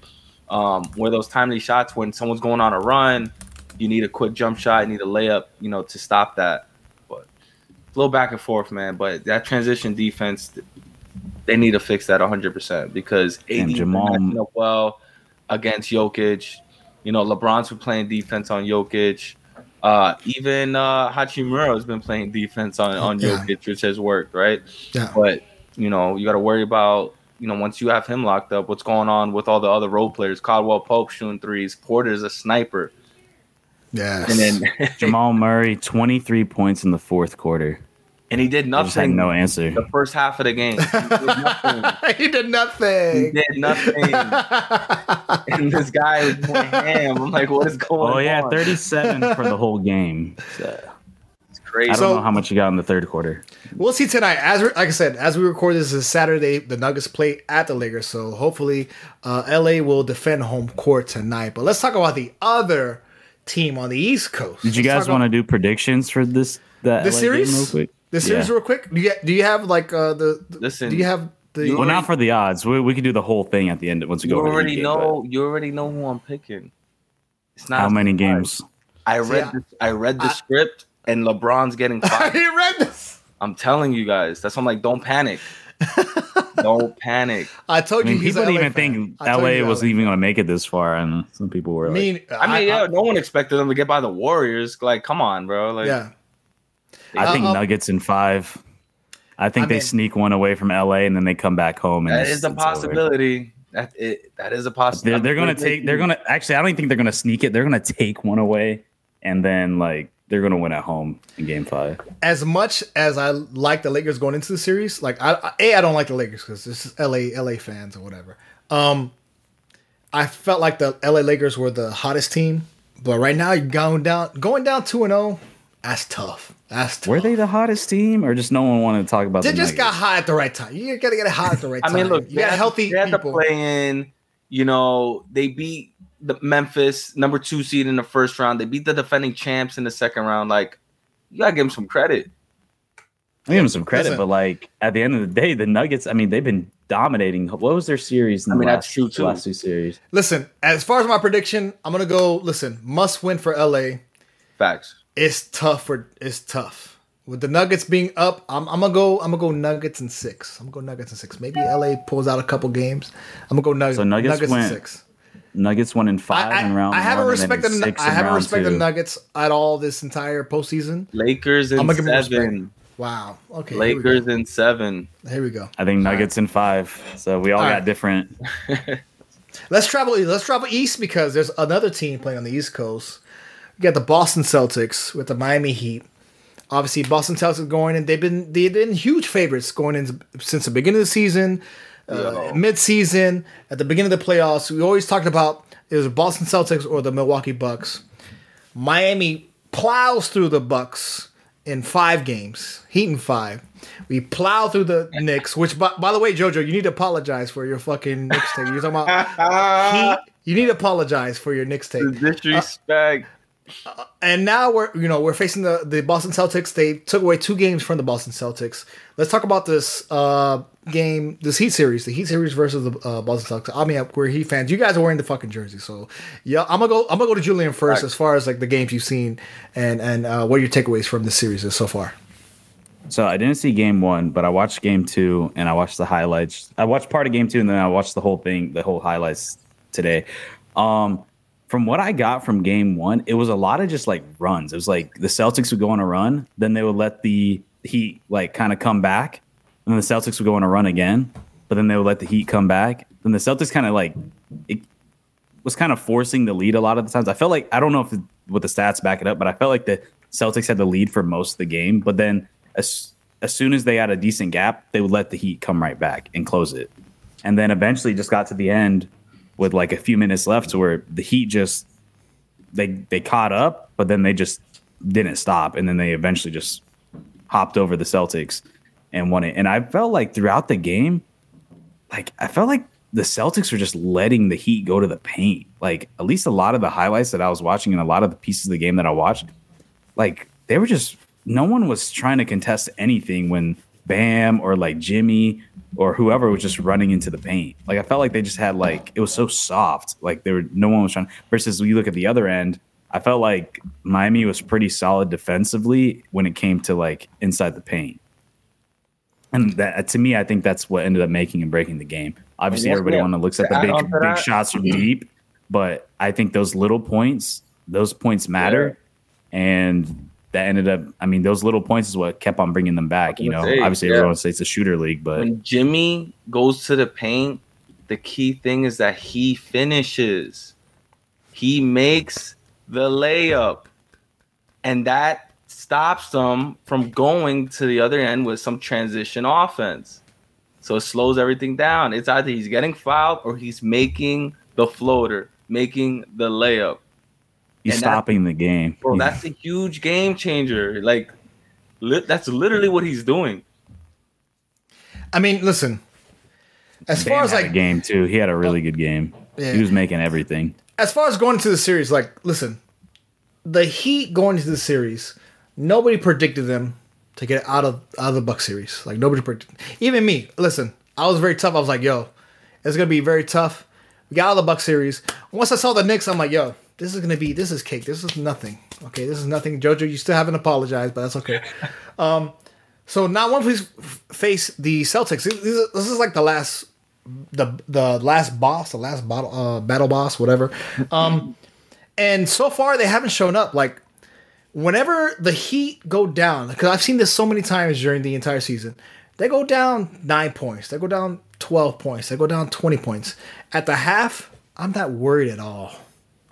Um, where those timely shots when someone's going on a run, you need a quick jump shot, you need a layup, you know, to stop that. But a little back and forth, man. But that transition defense, they need to fix that 100 percent because AD Jamal well against Jokic. You know, LeBron's been playing defense on Jokic. Uh, even uh, Hachimura has been playing defense on on yeah. Jokic, which has worked, right? Yeah. But you know, you got to worry about you know once you have him locked up, what's going on with all the other role players? Caldwell Pope shooting threes. Porter's a sniper. Yeah. And then Jamal Murray, twenty three points in the fourth quarter. And he did nothing. no answer. The first half of the game, he did nothing. he did nothing. and this guy was going ham. I'm like, what is going on? Oh yeah, 37 for the whole game. So, it's crazy. I don't so, know how much you got in the third quarter. We'll see tonight. As like I said, as we record this is Saturday, the Nuggets play at the Lakers. So hopefully, uh, LA will defend home court tonight. But let's talk about the other team on the East Coast. Did you let's guys want to do predictions for this? That the series, real quick? The series, yeah. real quick. Do you do you have like uh, the, the listen? Do you have the well, not for the odds. We, we can do the whole thing at the end once we you go. Already game, know. But. You already know who I'm picking. It's not how many games. I read. Yeah. The, I read the I, script, and LeBron's getting fired. he read this. I'm telling you guys. That's why I'm like, don't panic. don't panic. I told I mean, you. People didn't even think LA was LA even going to make it this far, and some people were. I mean, like, I mean, yeah, I, no one expected them to get by the Warriors. Like, come on, bro. Like, yeah. I think uh, Nuggets in five. I think I they mean, sneak one away from LA and then they come back home. And that is a possibility. That it, that is a possibility. They're, they're going to take. They're going to actually. I don't think they're going to sneak it. They're going to take one away and then like they're going to win at home in Game Five. As much as I like the Lakers going into the series, like I, I a I don't like the Lakers because this is LA LA fans or whatever. Um, I felt like the LA Lakers were the hottest team, but right now you're going down going down two and zero. Oh, that's tough. That's tough. Were they the hottest team, or just no one wanted to talk about? They just got hot at the right time. You gotta get hot at the right time. I mean, look, you got healthy they had people. to play in. You know, they beat the Memphis number two seed in the first round. They beat the defending champs in the second round. Like, you gotta give them some credit. I give them some credit, Listen. but like at the end of the day, the Nuggets. I mean, they've been dominating. What was their series? In I mean, last, that's true too. Last two series. Listen, as far as my prediction, I'm gonna go. Listen, must win for LA. Facts it's tough for it's tough. With the Nuggets being up, I'm, I'm gonna go. I'm gonna go Nuggets and six. I'm gonna go Nuggets and six. Maybe LA pulls out a couple games. I'm gonna go Nuggets. So Nuggets, nuggets went, in six. Nuggets won in five I, I, in round. I haven't respected. I haven't respected the Nuggets at all this entire postseason. Lakers in seven. Wow. Okay. Lakers in seven. Here we go. I think Nuggets right. in five. So we all, all got right. different. let's travel. Let's travel east because there's another team playing on the East Coast We got the Boston Celtics with the Miami Heat. Obviously, Boston Celtics going and they've been they've been huge favorites going in since the beginning of the season, uh, mid season, at the beginning of the playoffs. We always talked about it was the Boston Celtics or the Milwaukee Bucks. Miami plows through the Bucks in five games, Heat in five. We plow through the Knicks, which by, by the way, Jojo, you need to apologize for your fucking Knicks take. You're talking about Heat. You need to apologize for your Knicks take. disrespect. Uh, and now we're you know we're facing the the Boston Celtics. They took away two games from the Boston Celtics. Let's talk about this uh, game, this Heat series, the Heat series versus the uh, Boston Celtics. I mean, we're Heat fans. You guys are wearing the fucking jersey, so yeah. I'm gonna go. I'm gonna go to Julian first right. as far as like the games you've seen and and uh, what are your takeaways from the series is so far. So I didn't see game one, but I watched game two and I watched the highlights. I watched part of game two and then I watched the whole thing, the whole highlights today. Um, from what I got from game one, it was a lot of just like runs. It was like the Celtics would go on a run, then they would let the Heat like kind of come back, and then the Celtics would go on a run again, but then they would let the Heat come back. Then the Celtics kind of like it was kind of forcing the lead a lot of the times. I felt like I don't know if what the stats back it up, but I felt like the Celtics had the lead for most of the game, but then as as soon as they had a decent gap, they would let the Heat come right back and close it. And then eventually just got to the end with like a few minutes left to where the Heat just they they caught up, but then they just didn't stop and then they eventually just hopped over the Celtics and won it. And I felt like throughout the game, like I felt like the Celtics were just letting the Heat go to the paint. Like at least a lot of the highlights that I was watching and a lot of the pieces of the game that I watched, like they were just no one was trying to contest anything when Bam or like Jimmy or whoever was just running into the paint. Like I felt like they just had like it was so soft. Like there were no one was trying. Versus when you look at the other end, I felt like Miami was pretty solid defensively when it came to like inside the paint. And that uh, to me, I think that's what ended up making and breaking the game. Obviously, everybody want to looks at the big big shots from deep, but I think those little points, those points matter, yeah. and that ended up. I mean, those little points is what kept on bringing them back. You know, say, obviously, yeah. everyone says it's a shooter league, but when Jimmy goes to the paint, the key thing is that he finishes. He makes the layup, and that stops them from going to the other end with some transition offense. So it slows everything down. It's either he's getting fouled or he's making the floater, making the layup. He's and stopping the game. Bro, that's a huge game changer. Like, li- that's literally what he's doing. I mean, listen. As Bam far as like game too, he had a really good game. Yeah. He was making everything. As far as going into the series, like, listen, the Heat going into the series nobody predicted them to get out of out of the Buck series. Like nobody predicted. Even me. Listen, I was very tough. I was like, yo, it's gonna be very tough. We got out of the Buck series. Once I saw the Knicks, I'm like, yo, this is gonna be this is cake. This is nothing. Okay, this is nothing. Jojo, you still haven't apologized, but that's okay. Um, so now once we face the Celtics, this is, this is like the last the the last boss, the last battle uh, battle boss, whatever. Um, and so far they haven't shown up. Like whenever the Heat go down, because I've seen this so many times during the entire season, they go down nine points, they go down 12 points, they go down 20 points. At the half, I'm not worried at all.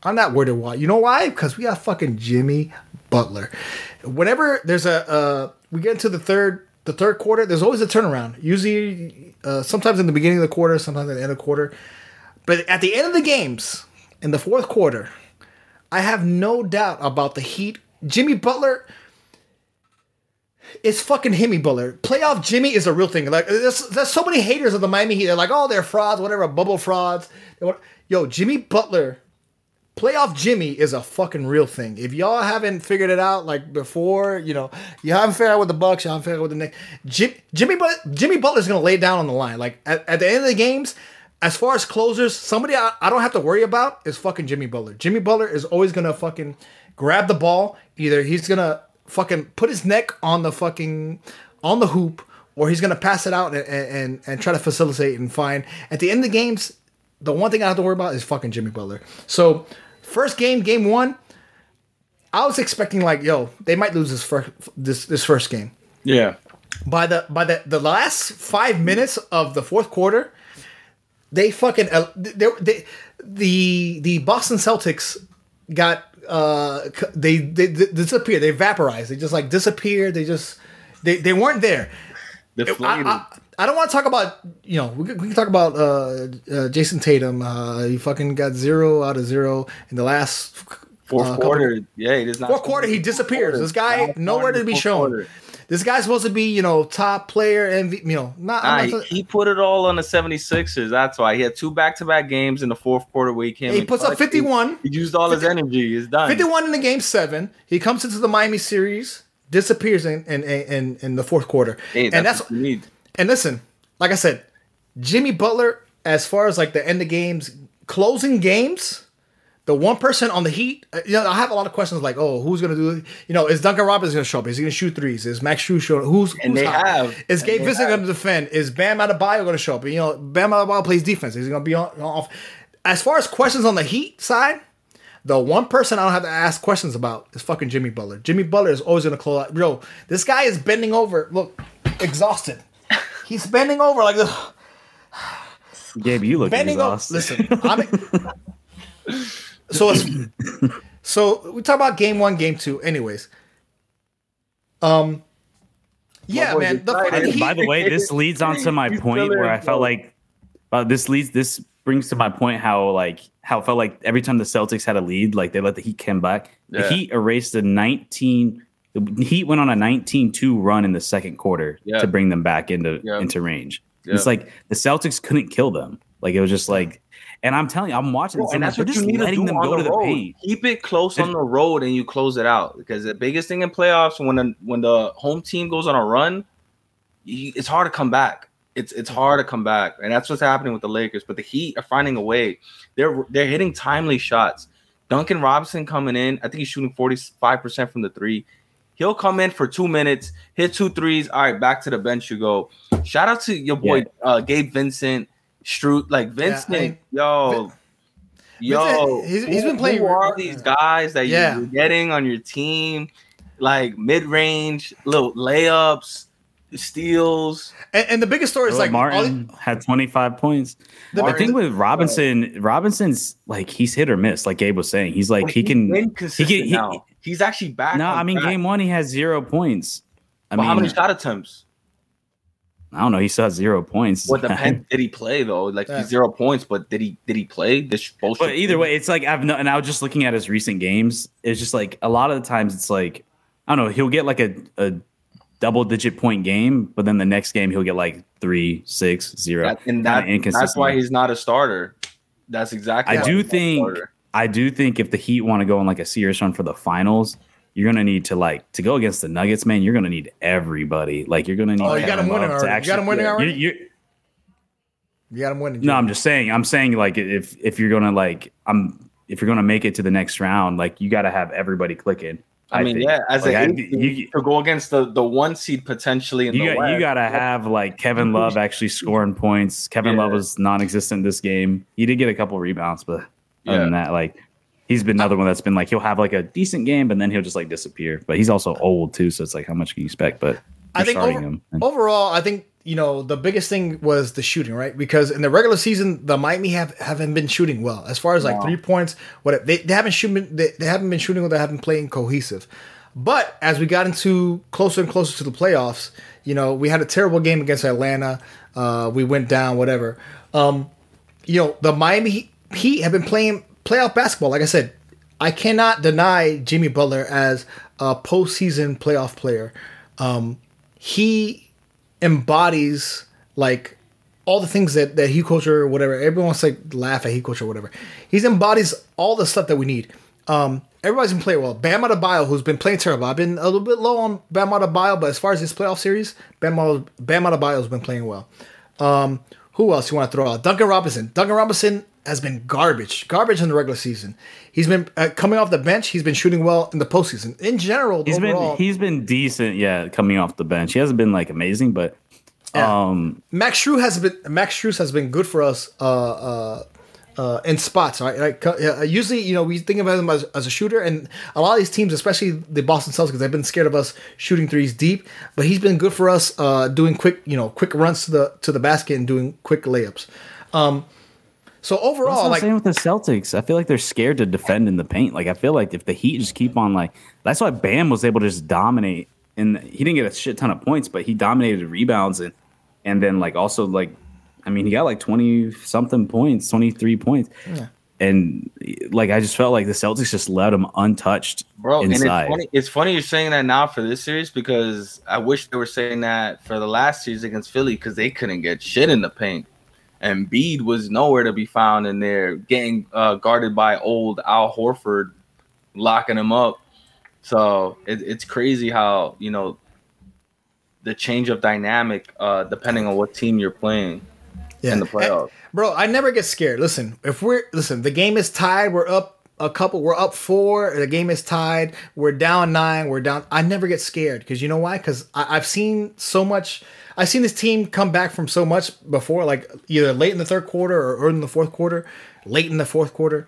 I'm not worried why. You know why? Because we got fucking Jimmy Butler. Whenever there's a, uh, we get into the third, the third quarter, there's always a turnaround. Usually, uh, sometimes in the beginning of the quarter, sometimes at the end of the quarter. But at the end of the games, in the fourth quarter, I have no doubt about the Heat Jimmy Butler is fucking Jimmy Butler. Playoff Jimmy is a real thing. Like there's, there's so many haters of the Miami Heat. They're like, oh, they're frauds, whatever, bubble frauds. Yo, Jimmy Butler, playoff Jimmy is a fucking real thing. If y'all haven't figured it out like before, you know, you haven't figured out with the Bucks, you haven't figured out with the Knicks. Jim, Jimmy, but Jimmy Butler's gonna lay down on the line. Like at, at the end of the games, as far as closers, somebody I, I don't have to worry about is fucking Jimmy Butler. Jimmy Butler is always gonna fucking grab the ball. Either he's gonna fucking put his neck on the fucking on the hoop, or he's gonna pass it out and and, and try to facilitate and find. At the end of the games, the one thing I have to worry about is fucking Jimmy Butler. So first game, game one, I was expecting like, yo, they might lose this first this this first game. Yeah. By the by the the last five minutes of the fourth quarter, they fucking uh, they, they the the Boston Celtics got uh they, they, they disappeared. They vaporized. They just like disappeared. They just they they weren't there. I, I, I, don't want to talk about you know we can, we can talk about uh, uh, Jayson Tatum. Uh, he fucking got zero out of zero in the last fourth uh, quarter. Yeah, he does not. Fourth quarter, he disappears. This guy nowhere to be shown. Quarter. This guy's supposed to be, you know, top player and you know, not, nah, not he, he, put it all on the 76ers. That's why he had two back-to-back games in the fourth quarter where he came. He puts up 51. He, he used all 50, his energy. He's done. 51 in the game seven. He comes into the Miami series, disappears in in in, in the fourth quarter, hey, that's and that's what you need. And listen, like I said, Jimmy Butler, as far as like the end of games, closing games the one person on the Heat, uh, you know, I have a lot of questions like, oh, who's gonna do it? You know, is Duncan Robinson gonna show up? Is he gonna shoot threes? Is Max Strus showing? Who's, who's and they hot? have? Is Gabe Vincent gonna defend? Is Bam Adebayo gonna show up? You know, Bam Adebayo plays defense. Is he gonna be on, off? As far as questions on the Heat side, the one person I don't have to ask questions about is fucking Jimmy Butler. Jimmy Butler is always gonna close out. Bro, this guy is bending over. Look, exhausted. He's bending over like this. Gabe, you look bending exhausted. Over. Listen, I'm. So it's so we talk about game one, game two. Anyways, um, Yeah, man. The By the way, this leads on to my point where I felt like uh, this leads this brings to my point how like how it felt like every time the Celtics had a lead, like they let the Heat come back. Yeah. The Heat erased a 19 the Heat went on a 19-2 run in the second quarter yeah. to bring them back into yeah. into range. It's like the Celtics couldn't kill them. Like it was just like and I'm telling you, I'm watching Bro, and that's what you need to do them go the to the paint. Keep it close on the road and you close it out because the biggest thing in playoffs when the, when the home team goes on a run, you, it's hard to come back. It's it's hard to come back, and that's what's happening with the Lakers. But the Heat are finding a way. They're they're hitting timely shots. Duncan Robinson coming in. I think he's shooting 45% from the three. He'll come in for two minutes, hit two threes. All right, back to the bench you go. Shout out to your boy yeah. uh, Gabe Vincent, Strus. Like Vincent, yeah, yo, yo, he's, he's been playing. Who are these guys that yeah. you're getting on your team? Like mid range, little layups steals. And, and, the biggest story is like Martin had 25 points. The, the thing with Robinson, Robinson's like he's hit or miss, like Gabe was saying. He's like he can he can he, he's actually back. No, I mean game one he has zero points. I well, mean, how many shot attempts? I don't know. He still has zero points. What depends? did he play though? Like yeah. zero points, but did he did he play this bullshit? But either way, it's like I've no, and I was just looking at his recent games. It's just like a lot of the times it's like I don't know. He'll get like a a double digit point game, but then the next game he'll get like three, six, zero. That, and that, that's why he's not a starter. That's exactly. I do think. I do think if the Heat want to go on like a serious run for the finals, you're gonna need to like to go against the Nuggets, man. You're gonna need everybody. Like you're gonna need. Oh, you got him winning already. Actually, you got him winning already. You're, you're, you got him winning. No, I'm just saying. I'm saying like if if you're gonna like I'm if you're gonna make it to the next round, like you got to have everybody clicking. I, I mean, think. yeah, as like, a you, to go against the the one seed potentially in you the got, West, you got to have like Kevin Love actually scoring points. Kevin yeah. Love was non-existent this game. He did get a couple rebounds, but other yeah. than that, like he's been another one that's been like he'll have like a decent game, but then he'll just like disappear. But he's also old too, so it's like how much can you expect? But I think over, overall, I think you know the biggest thing was the shooting, right? Because in the regular season, the Miami have haven't been shooting well as far as like wow. three points. What they, they haven't shooting they, they haven't been shooting well. They haven't playing cohesive. But as we got into closer and closer to the playoffs, you know, we had a terrible game against Atlanta. Uh, we went down, whatever. Um, you know, the Miami Heat have been playing playoff basketball. Like I said, I cannot deny Jimmy Butler as a postseason playoff player. Um, he embodies like all the things that that Heat culture or whatever. Everyone wants to like laugh at Heat culture or whatever. He embodies all the stuff that we need. Um, everybody's been playing well. Bam Adebayo, who's been playing terrible. I've been a little bit low on Bam Adebayo, but as far as this playoff series, Bam, Bam Adebayo's been playing well. Um, who else you want to throw out? Duncan Robinson. Duncan Robinson has been garbage, garbage in the regular season. He's been uh, coming off the bench. He's been shooting well in the postseason. In general, he's overall, been he's been decent. Yeah, coming off the bench, he hasn't been like amazing, but yeah. um, Max Strus has been Max Strus has been good for us. Uh, uh, uh, in spots, right? Like uh, usually, you know, we think about him as, as, a shooter, and a lot of these teams, especially the Boston Celtics, they've been scared of us shooting threes deep. But he's been good for us, uh, doing quick, you know, quick runs to the to the basket and doing quick layups. Um, so overall, like same with the Celtics, I feel like they're scared to defend in the paint. Like I feel like if the Heat just keep on like that's why Bam was able to just dominate, and he didn't get a shit ton of points, but he dominated rebounds and and then like also like, I mean, he got like twenty something points, twenty three points. Yeah. And like I just felt like the Celtics just let him untouched, bro. Inside. And it's funny, it's funny you're saying that now for this series because I wish they were saying that for the last series against Philly because they couldn't get shit in the paint. Embiid was nowhere to be found in there, getting uh, guarded by old Al Horford, locking him up. So it, it's crazy how you know the change of dynamic uh, depending on what team you're playing yeah. in the playoffs. bro, I never get scared. Listen, if we're listen, the game is tied. We're up a couple. We're up four. The game is tied. We're down nine. We're down. I never get scared because you know why? Because I've seen so much I've seen this team come back from so much before, like either late in the third quarter or early in the fourth quarter, late in the fourth quarter.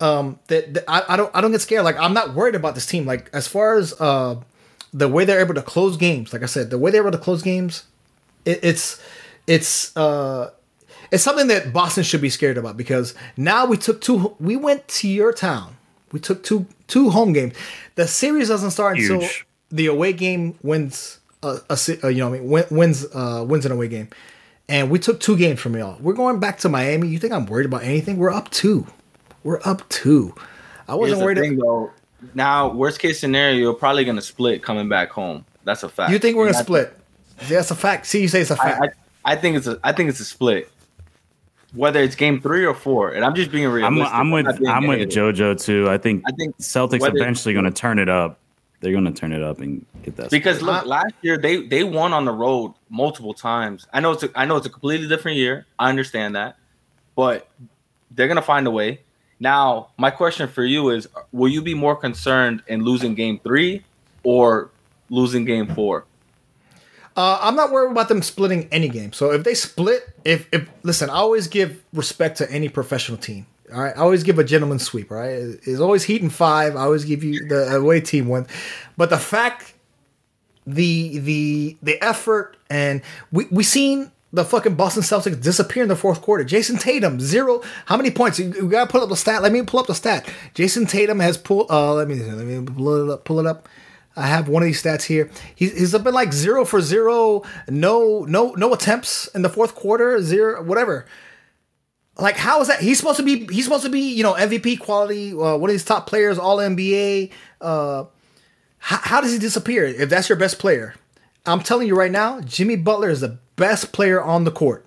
Um, that, that I, I don't I don't get scared. Like I'm not worried about this team. Like as far as uh the way they're able to close games, like I said, the way they're able to close games, it, it's it's uh it's something that Boston should be scared about because now we took two we went to your town. We took two two home games. The series doesn't start Huge. until the away game wins a, a, a you know I mean win, wins uh, wins an away game, and we took two games from y'all. We're going back to Miami. You think I'm worried about anything? We're up two. We're up two. I wasn't worried. Thing, though, now, worst case scenario, you're probably gonna split coming back home. That's a fact. You think we're gonna split? Yeah, that's a fact. See, you say it's a fact. I, I, I, think it's a I think it's a split. Whether it's game three or four, and I'm just being realistic. I'm, I'm with I'm with JoJo too. I think I think Celtics eventually going to turn it up. They're going to turn it up and get that. Because split. look, last year they they won on the road multiple times. I know it's a, I know it's a completely different year. I understand that, but they're going to find a way. Now, my question for you is: Will you be more concerned in losing game three or losing game four? Uh, I'm not worried about them splitting any game. So if they split, if if listen, I always give respect to any professional team. All right, I always give a gentleman sweep. Right, it's always Heat and five. I always give you the away team one, but the fact, the the the effort, and we we seen the fucking Boston Celtics disappear in the fourth quarter. Jayson Tatum zero. How many points? You gotta pull up the stat. Let me pull up the stat. Jayson Tatum has pulled. Uh, let me let me pull it up. Pull it up. I have one of these stats here. He's, he's been like zero for zero, no no no attempts in the fourth quarter, zero whatever. Like how is that? He's supposed to be he's supposed to be you know MVP quality, uh, one of these top players, All NBA. Uh, how, how does he disappear if that's your best player? I'm telling you right now, Jimmy Butler is the best player on the court.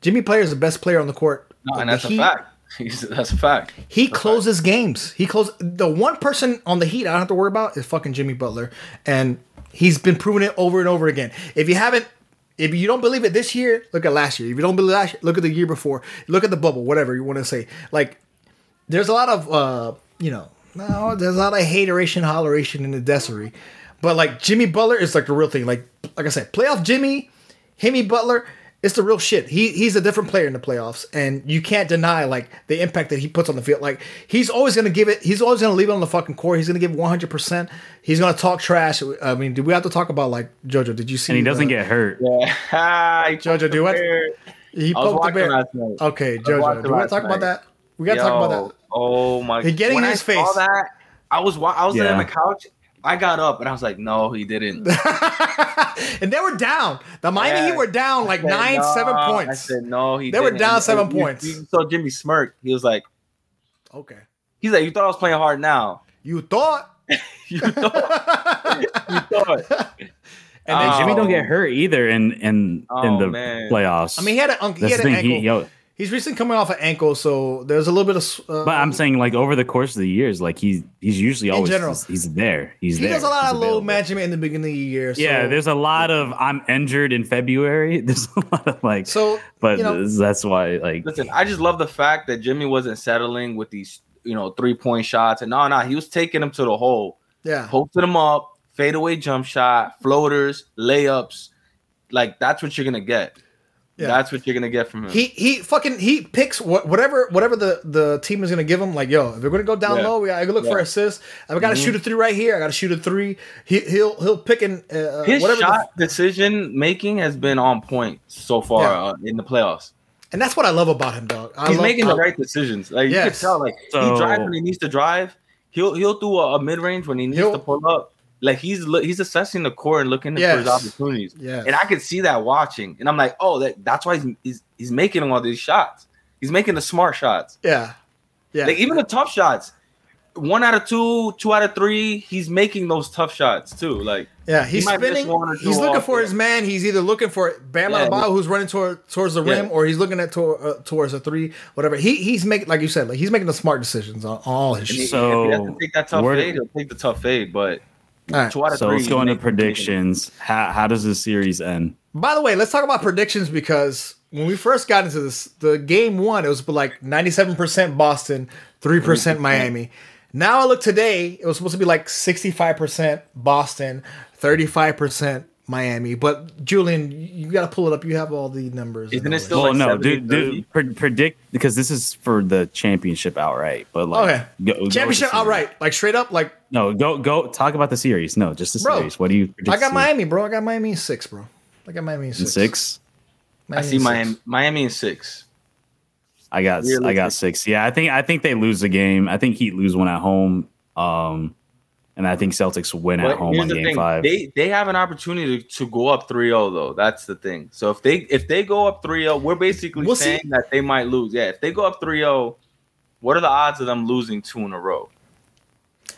Jimmy Player is the best player on the court. No, and that's he, a fact. He's, that's a fact. He that's closes fact. games. He closes the one person on the Heat I don't have to worry about is fucking Jimmy Butler, and he's been proving it over and over again. If you haven't, if you don't believe it this year, look at last year. If you don't believe last year, look at the year before. Look at the bubble, whatever you want to say. Like, there's a lot of uh, you know, no, there's a lot of hateration, holleration in the desert. But like Jimmy Butler is like the real thing. Like, like I said, playoff Jimmy, Himmy Butler it's the real shit. He he's a different player in the playoffs, and you can't deny like the impact that he puts on the field. Like he's always gonna give it. He's always gonna leave it on the fucking court. He's gonna give one hundred percent. He's gonna talk trash. I mean, do we have to talk about like JoJo? Did you see? And he doesn't uh, get hurt. Yeah, JoJo, do what? He poked the bear. Okay, JoJo, do we want to talk night. about that? We gotta Yo, talk about that. Oh my! He getting when in his I face. That, I was I was yeah. on the couch I got up and I was like, no, he didn't. and they were down. The Miami yeah. Heat were down like said, nine, no. seven points. I said, no, he They didn't. were down seven points. You, saw Jimmy smirk. He was like, okay. He's like, you thought I was playing hard now. You thought? you thought. you thought. And then oh. Jimmy don't get um, hurt either in in oh, in the man. playoffs. I mean, he had, a, he had an ankle. He, yo, He's recently coming off an ankle, so there's a little bit of. Uh, but I'm saying, like over the course of the years, like he's he's usually always general, he's, he's, there. He's he there. does a lot he's of available. low management in the beginning of the year. So. Yeah, there's a lot of I'm injured in February. There's a lot of like so, but you know, that's why like. Listen, I just love the fact that Jimmy wasn't settling with these you know three point shots, and no, no, he was taking them to the hole. Yeah, posting them up, fadeaway jump shot, floaters, layups. Like that's what you're gonna get. Yeah. That's what you're gonna get from him. He he fucking he picks whatever whatever the, the team is gonna give him. Like yo, if we're gonna go down yeah. low, we gotta look yeah. for assists. I gotta mm-hmm. shoot a three right here. I gotta shoot a three. He he'll he'll pick and uh, his shot the, decision making has been on point so far yeah. uh, in the playoffs. And that's what I love about him, dog. I He's love, making the right decisions. Like yes. you can tell, like so, he drives when he needs to drive. He'll he'll do a, a mid range when he needs to pull up like he's he's assessing the core and looking yes. for his opportunities. Yeah, and I could see that watching, and I'm like, oh, that, that's why he's, he's he's making all these shots. He's making the smart shots. Yeah, yeah. Like even the tough shots, one out of two, two out of three, he's making those tough shots too. Like yeah, he's he spinning. He's looking for there. his man. He's either looking for Bam yeah, Adebayo, who's running toward, towards the rim, or he's looking at to, uh, towards a three, whatever. He he's making like you said, like he's making the smart decisions on, all his. He, so if he has to take that tough fade, he'll take the tough fade, but Right. So let's go into predictions. How, how does the series end? By the way, let's talk about predictions because when we first got into this, the game one, it was like 97% Boston, 3% Miami. Now I look today, it was supposed to be like 65% Boston, 35% Miami. But Julian, you got to pull it up. You have all the numbers. Isn't it still? Well, like no, do, do predict because this is for the championship outright. But like, okay, go, championship go outright, like straight up, like no, go go talk about the series. No, just the bro, series. What do you? I got Miami, bro. I got Miami in six, bro. I got Miami in six. six? Miami I see Miami. Miami in six. I got I got six. Yeah, I think I think they lose the game. I think Heat lose one at home. Um, and I think Celtics win at home on game thing. five. They they have an opportunity to, to go up 3-0 though. That's the thing. So if they if they go up 3-0, we're basically We'll saying see. that they might lose. Yeah, if they go up 3-0, what are the odds of them losing two in a row?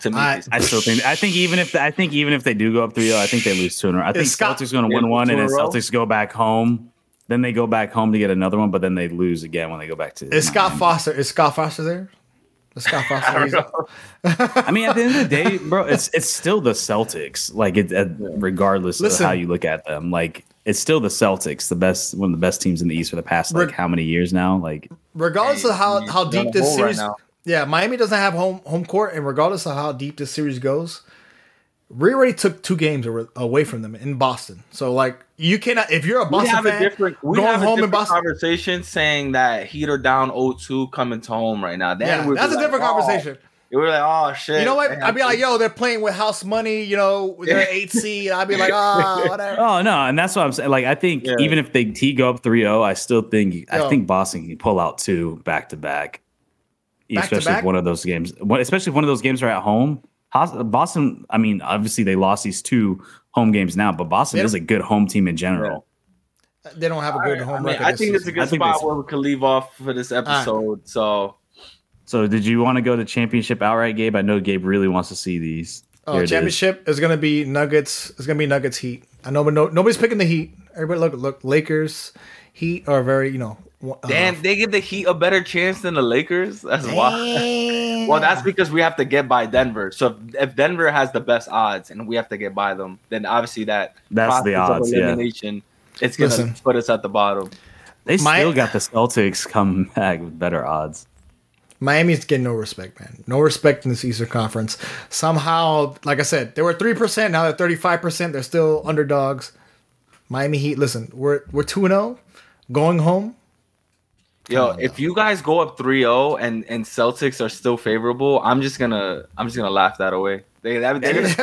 To me, I- I still think. I think even if I think even if they do go up 3-0, I think they lose two in a row. I think Scott- Celtics going to win one, and in then? Celtics go back home. Then they go back home to get another one, but then they lose again when they go back to. Is Scott Miami. Foster? Is Scott Foster there? Is Scott Foster? I don't he's- know. I mean, at the end of the day, bro, it's it's still the Celtics. Like it, uh, regardless Listen. of how you look at them, like it's still the Celtics, the best one of the best teams in the East for the past like how many years now? Like regardless of how how deep this roll right series, now. yeah, Miami doesn't have home home court, and regardless of how deep this series goes, we already took two games away- away from them in Boston. So like, you cannot if you're a We Boston have a fan, different we going have a home in different Boston. conversation saying that Heat are down 0-2 coming to home right now. Then Yeah, that's be a different oh. conversation. We're like, oh shit. You know what? they I'd be like, yo, they're playing with house money. You know, they're eight seed. I'd be like, ah, whatever. Oh no, and that's what I'm saying. Like I think Yeah. even if they T go up 3-0, I still think Yo. I think Boston can pull out two back to back. Back Especially if one of those games, especially if one of those games are at home. Hos- Boston, I mean, obviously they lost these two home games now, but Boston is a good home team in general. They don't have a good I home mean, record. I this think it's a good I spot where we could leave off for this episode. So So, did you want to go to championship outright, Gabe? I know Gabe really wants to see these. Oh, it is. championship is. gonna be Nuggets. It's gonna be Nuggets Heat. I know, but no, nobody's picking the Heat. Everybody look, look. Lakers, Heat are very, you know. Uh, damn, they give the Heat a better chance than the Lakers. That's why. Well, that's because we have to get by Denver. So if, if Denver has the best odds and we have to get by them, then obviously that That's the process of yeah. elimination, it's gonna Listen. put us at the bottom. They My- still got the Celtics come back with better odds. Miami's getting no respect, man. No respect in this Eastern Conference. Somehow, like I said, they were three percent. Now they're thirty five percent. They're still underdogs. Miami Heat. Listen, we're we're two and zero, going home. Yo, on, if you guys go up 3-0 and and Celtics are still favorable, I'm just gonna I'm just gonna laugh that away. They that, they're gonna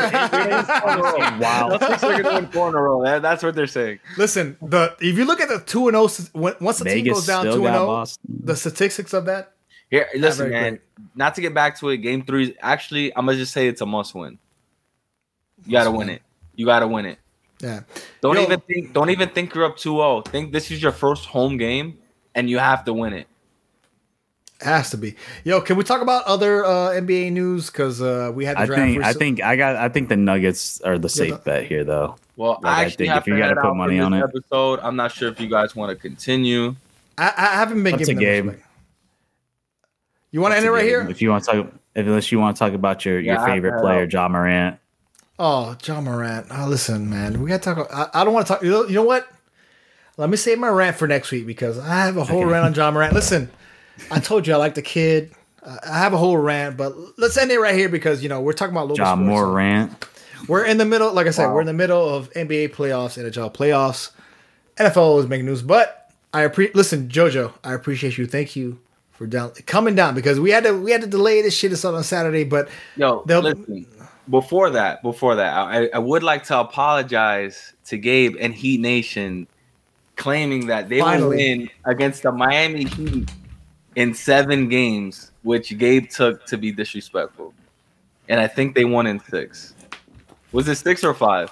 Wow. Celtics are gonna win four in a row. That, that's what they're saying. Listen, the if you look at the two and oh, zero, once the team goes down still two and oh, zero, the statistics of that. Here, listen, very man. Not to get back to it, game three. Is, Actually, I'm gonna just say it's a must win. You gotta win win. it. You gotta win it. Yeah. Don't Yo. even think. Don't even think you're up 2-0. Think this is your first home game, and you have to win it. Has to be. Yo, can we talk about other uh, NBA news? Because uh, we had the I draft. think I think I got I think the Nuggets are the safe the- bet here though. Well, Like, I I think have if you gotta put money on it. episode. I'm not sure if you guys want to continue. I, I haven't been That's giving a game. You want to end it right here? If you want to talk, if, unless you want to talk about your, Yeah, your I have to favorite player, out. Ja Morant. Oh, Ja Morant. Oh, listen, man. We got to talk. I, I don't want to talk. You know, you know what? Let me save my rant for next week because I have a whole Okay. rant on Ja Morant. Listen, I told you I like the kid. I I have a whole rant, but let's end it right here because you know we're talking about local John sports. Morant. We're in the middle, like I said, Wow. we're in the middle of NBA playoffs, NHL playoffs. NFL is making news, but I appreciate. Listen, JoJo, I appreciate you. Thank you for down coming down because we had to we had to delay this shit this on Saturday, but Yo, listen. Before that, before that, I, I would like to apologize to Gabe and Heat Nation, claiming that they will Finally. win against the Miami Heat in seven games, which Gabe took to be disrespectful, and I think they won in six. Was it six or five?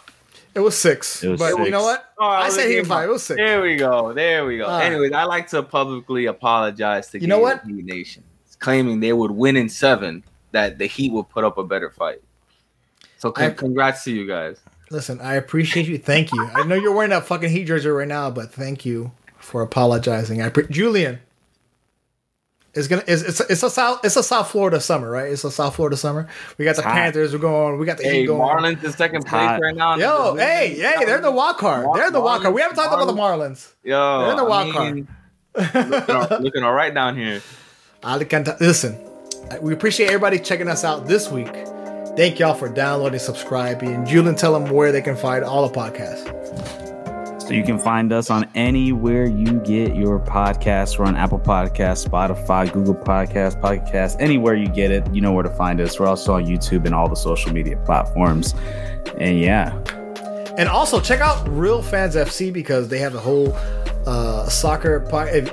it was six. It was but you know what? Oh, I was said a he game five. It was six. There we go. There we go. All right. Anyways, I like to publicly apologize to You know what? and Heat Nation, claiming they would win in seven, that the Heat would put up a better fight. So con- I- congrats to you guys. Listen, I appreciate you. Thank you. I know you're wearing that fucking Heat jersey right now, but thank you for apologizing. I pre- Julian is gonna is it's it's a South it's a South Florida summer, right? It's a South Florida summer. We got the hot. Panthers. We're going. We got the Hey, Heat going. Marlins in second It's place hot. right now. Yo, hey, hey, they're the wild card. Mar- They're the wild card. We haven't talked about the Marlins- Marlins. Yo, They're in the I wild mean, looking, all, looking all right down here. Alicante. Listen, we appreciate everybody checking us out this week. Thank y'all for downloading, subscribing. Julian, tell them where they can find all the podcasts. So you can find us on anywhere you get your podcasts. We're on Apple Podcasts, Spotify, Google Podcasts, Podcasts, anywhere you get it, you know where to find us. We're also on YouTube and all the social media platforms. And yeah, And also check out Real Fans FC because they have a whole uh, soccer.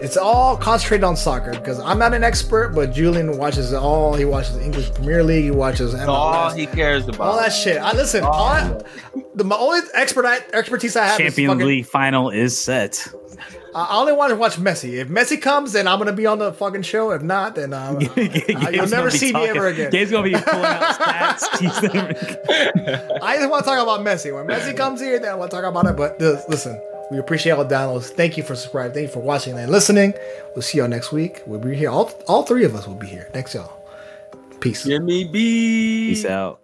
It's all concentrated on soccer because I'm not an expert, but Julian watches all. He watches English Premier League. He watches MLS, all he cares about. All that shit. I listen. Oh, all I, the my only expert I, expertise I have. Champions League final is set. I only want to watch Messi. If Messi comes, then I'm gonna be on the fucking show. If not, then um, you'll never see talking, me ever again. Gabe's gonna be pulling out stats. I just want to talk about Messi. When Messi comes here, then I want to talk about it. But uh, listen, we appreciate all the downloads. Thank you for subscribing. Thank you for watching and listening. We'll see y'all next week. We'll be here. All all three of us will be here. Next y'all. Peace. Jimmy B. Peace out.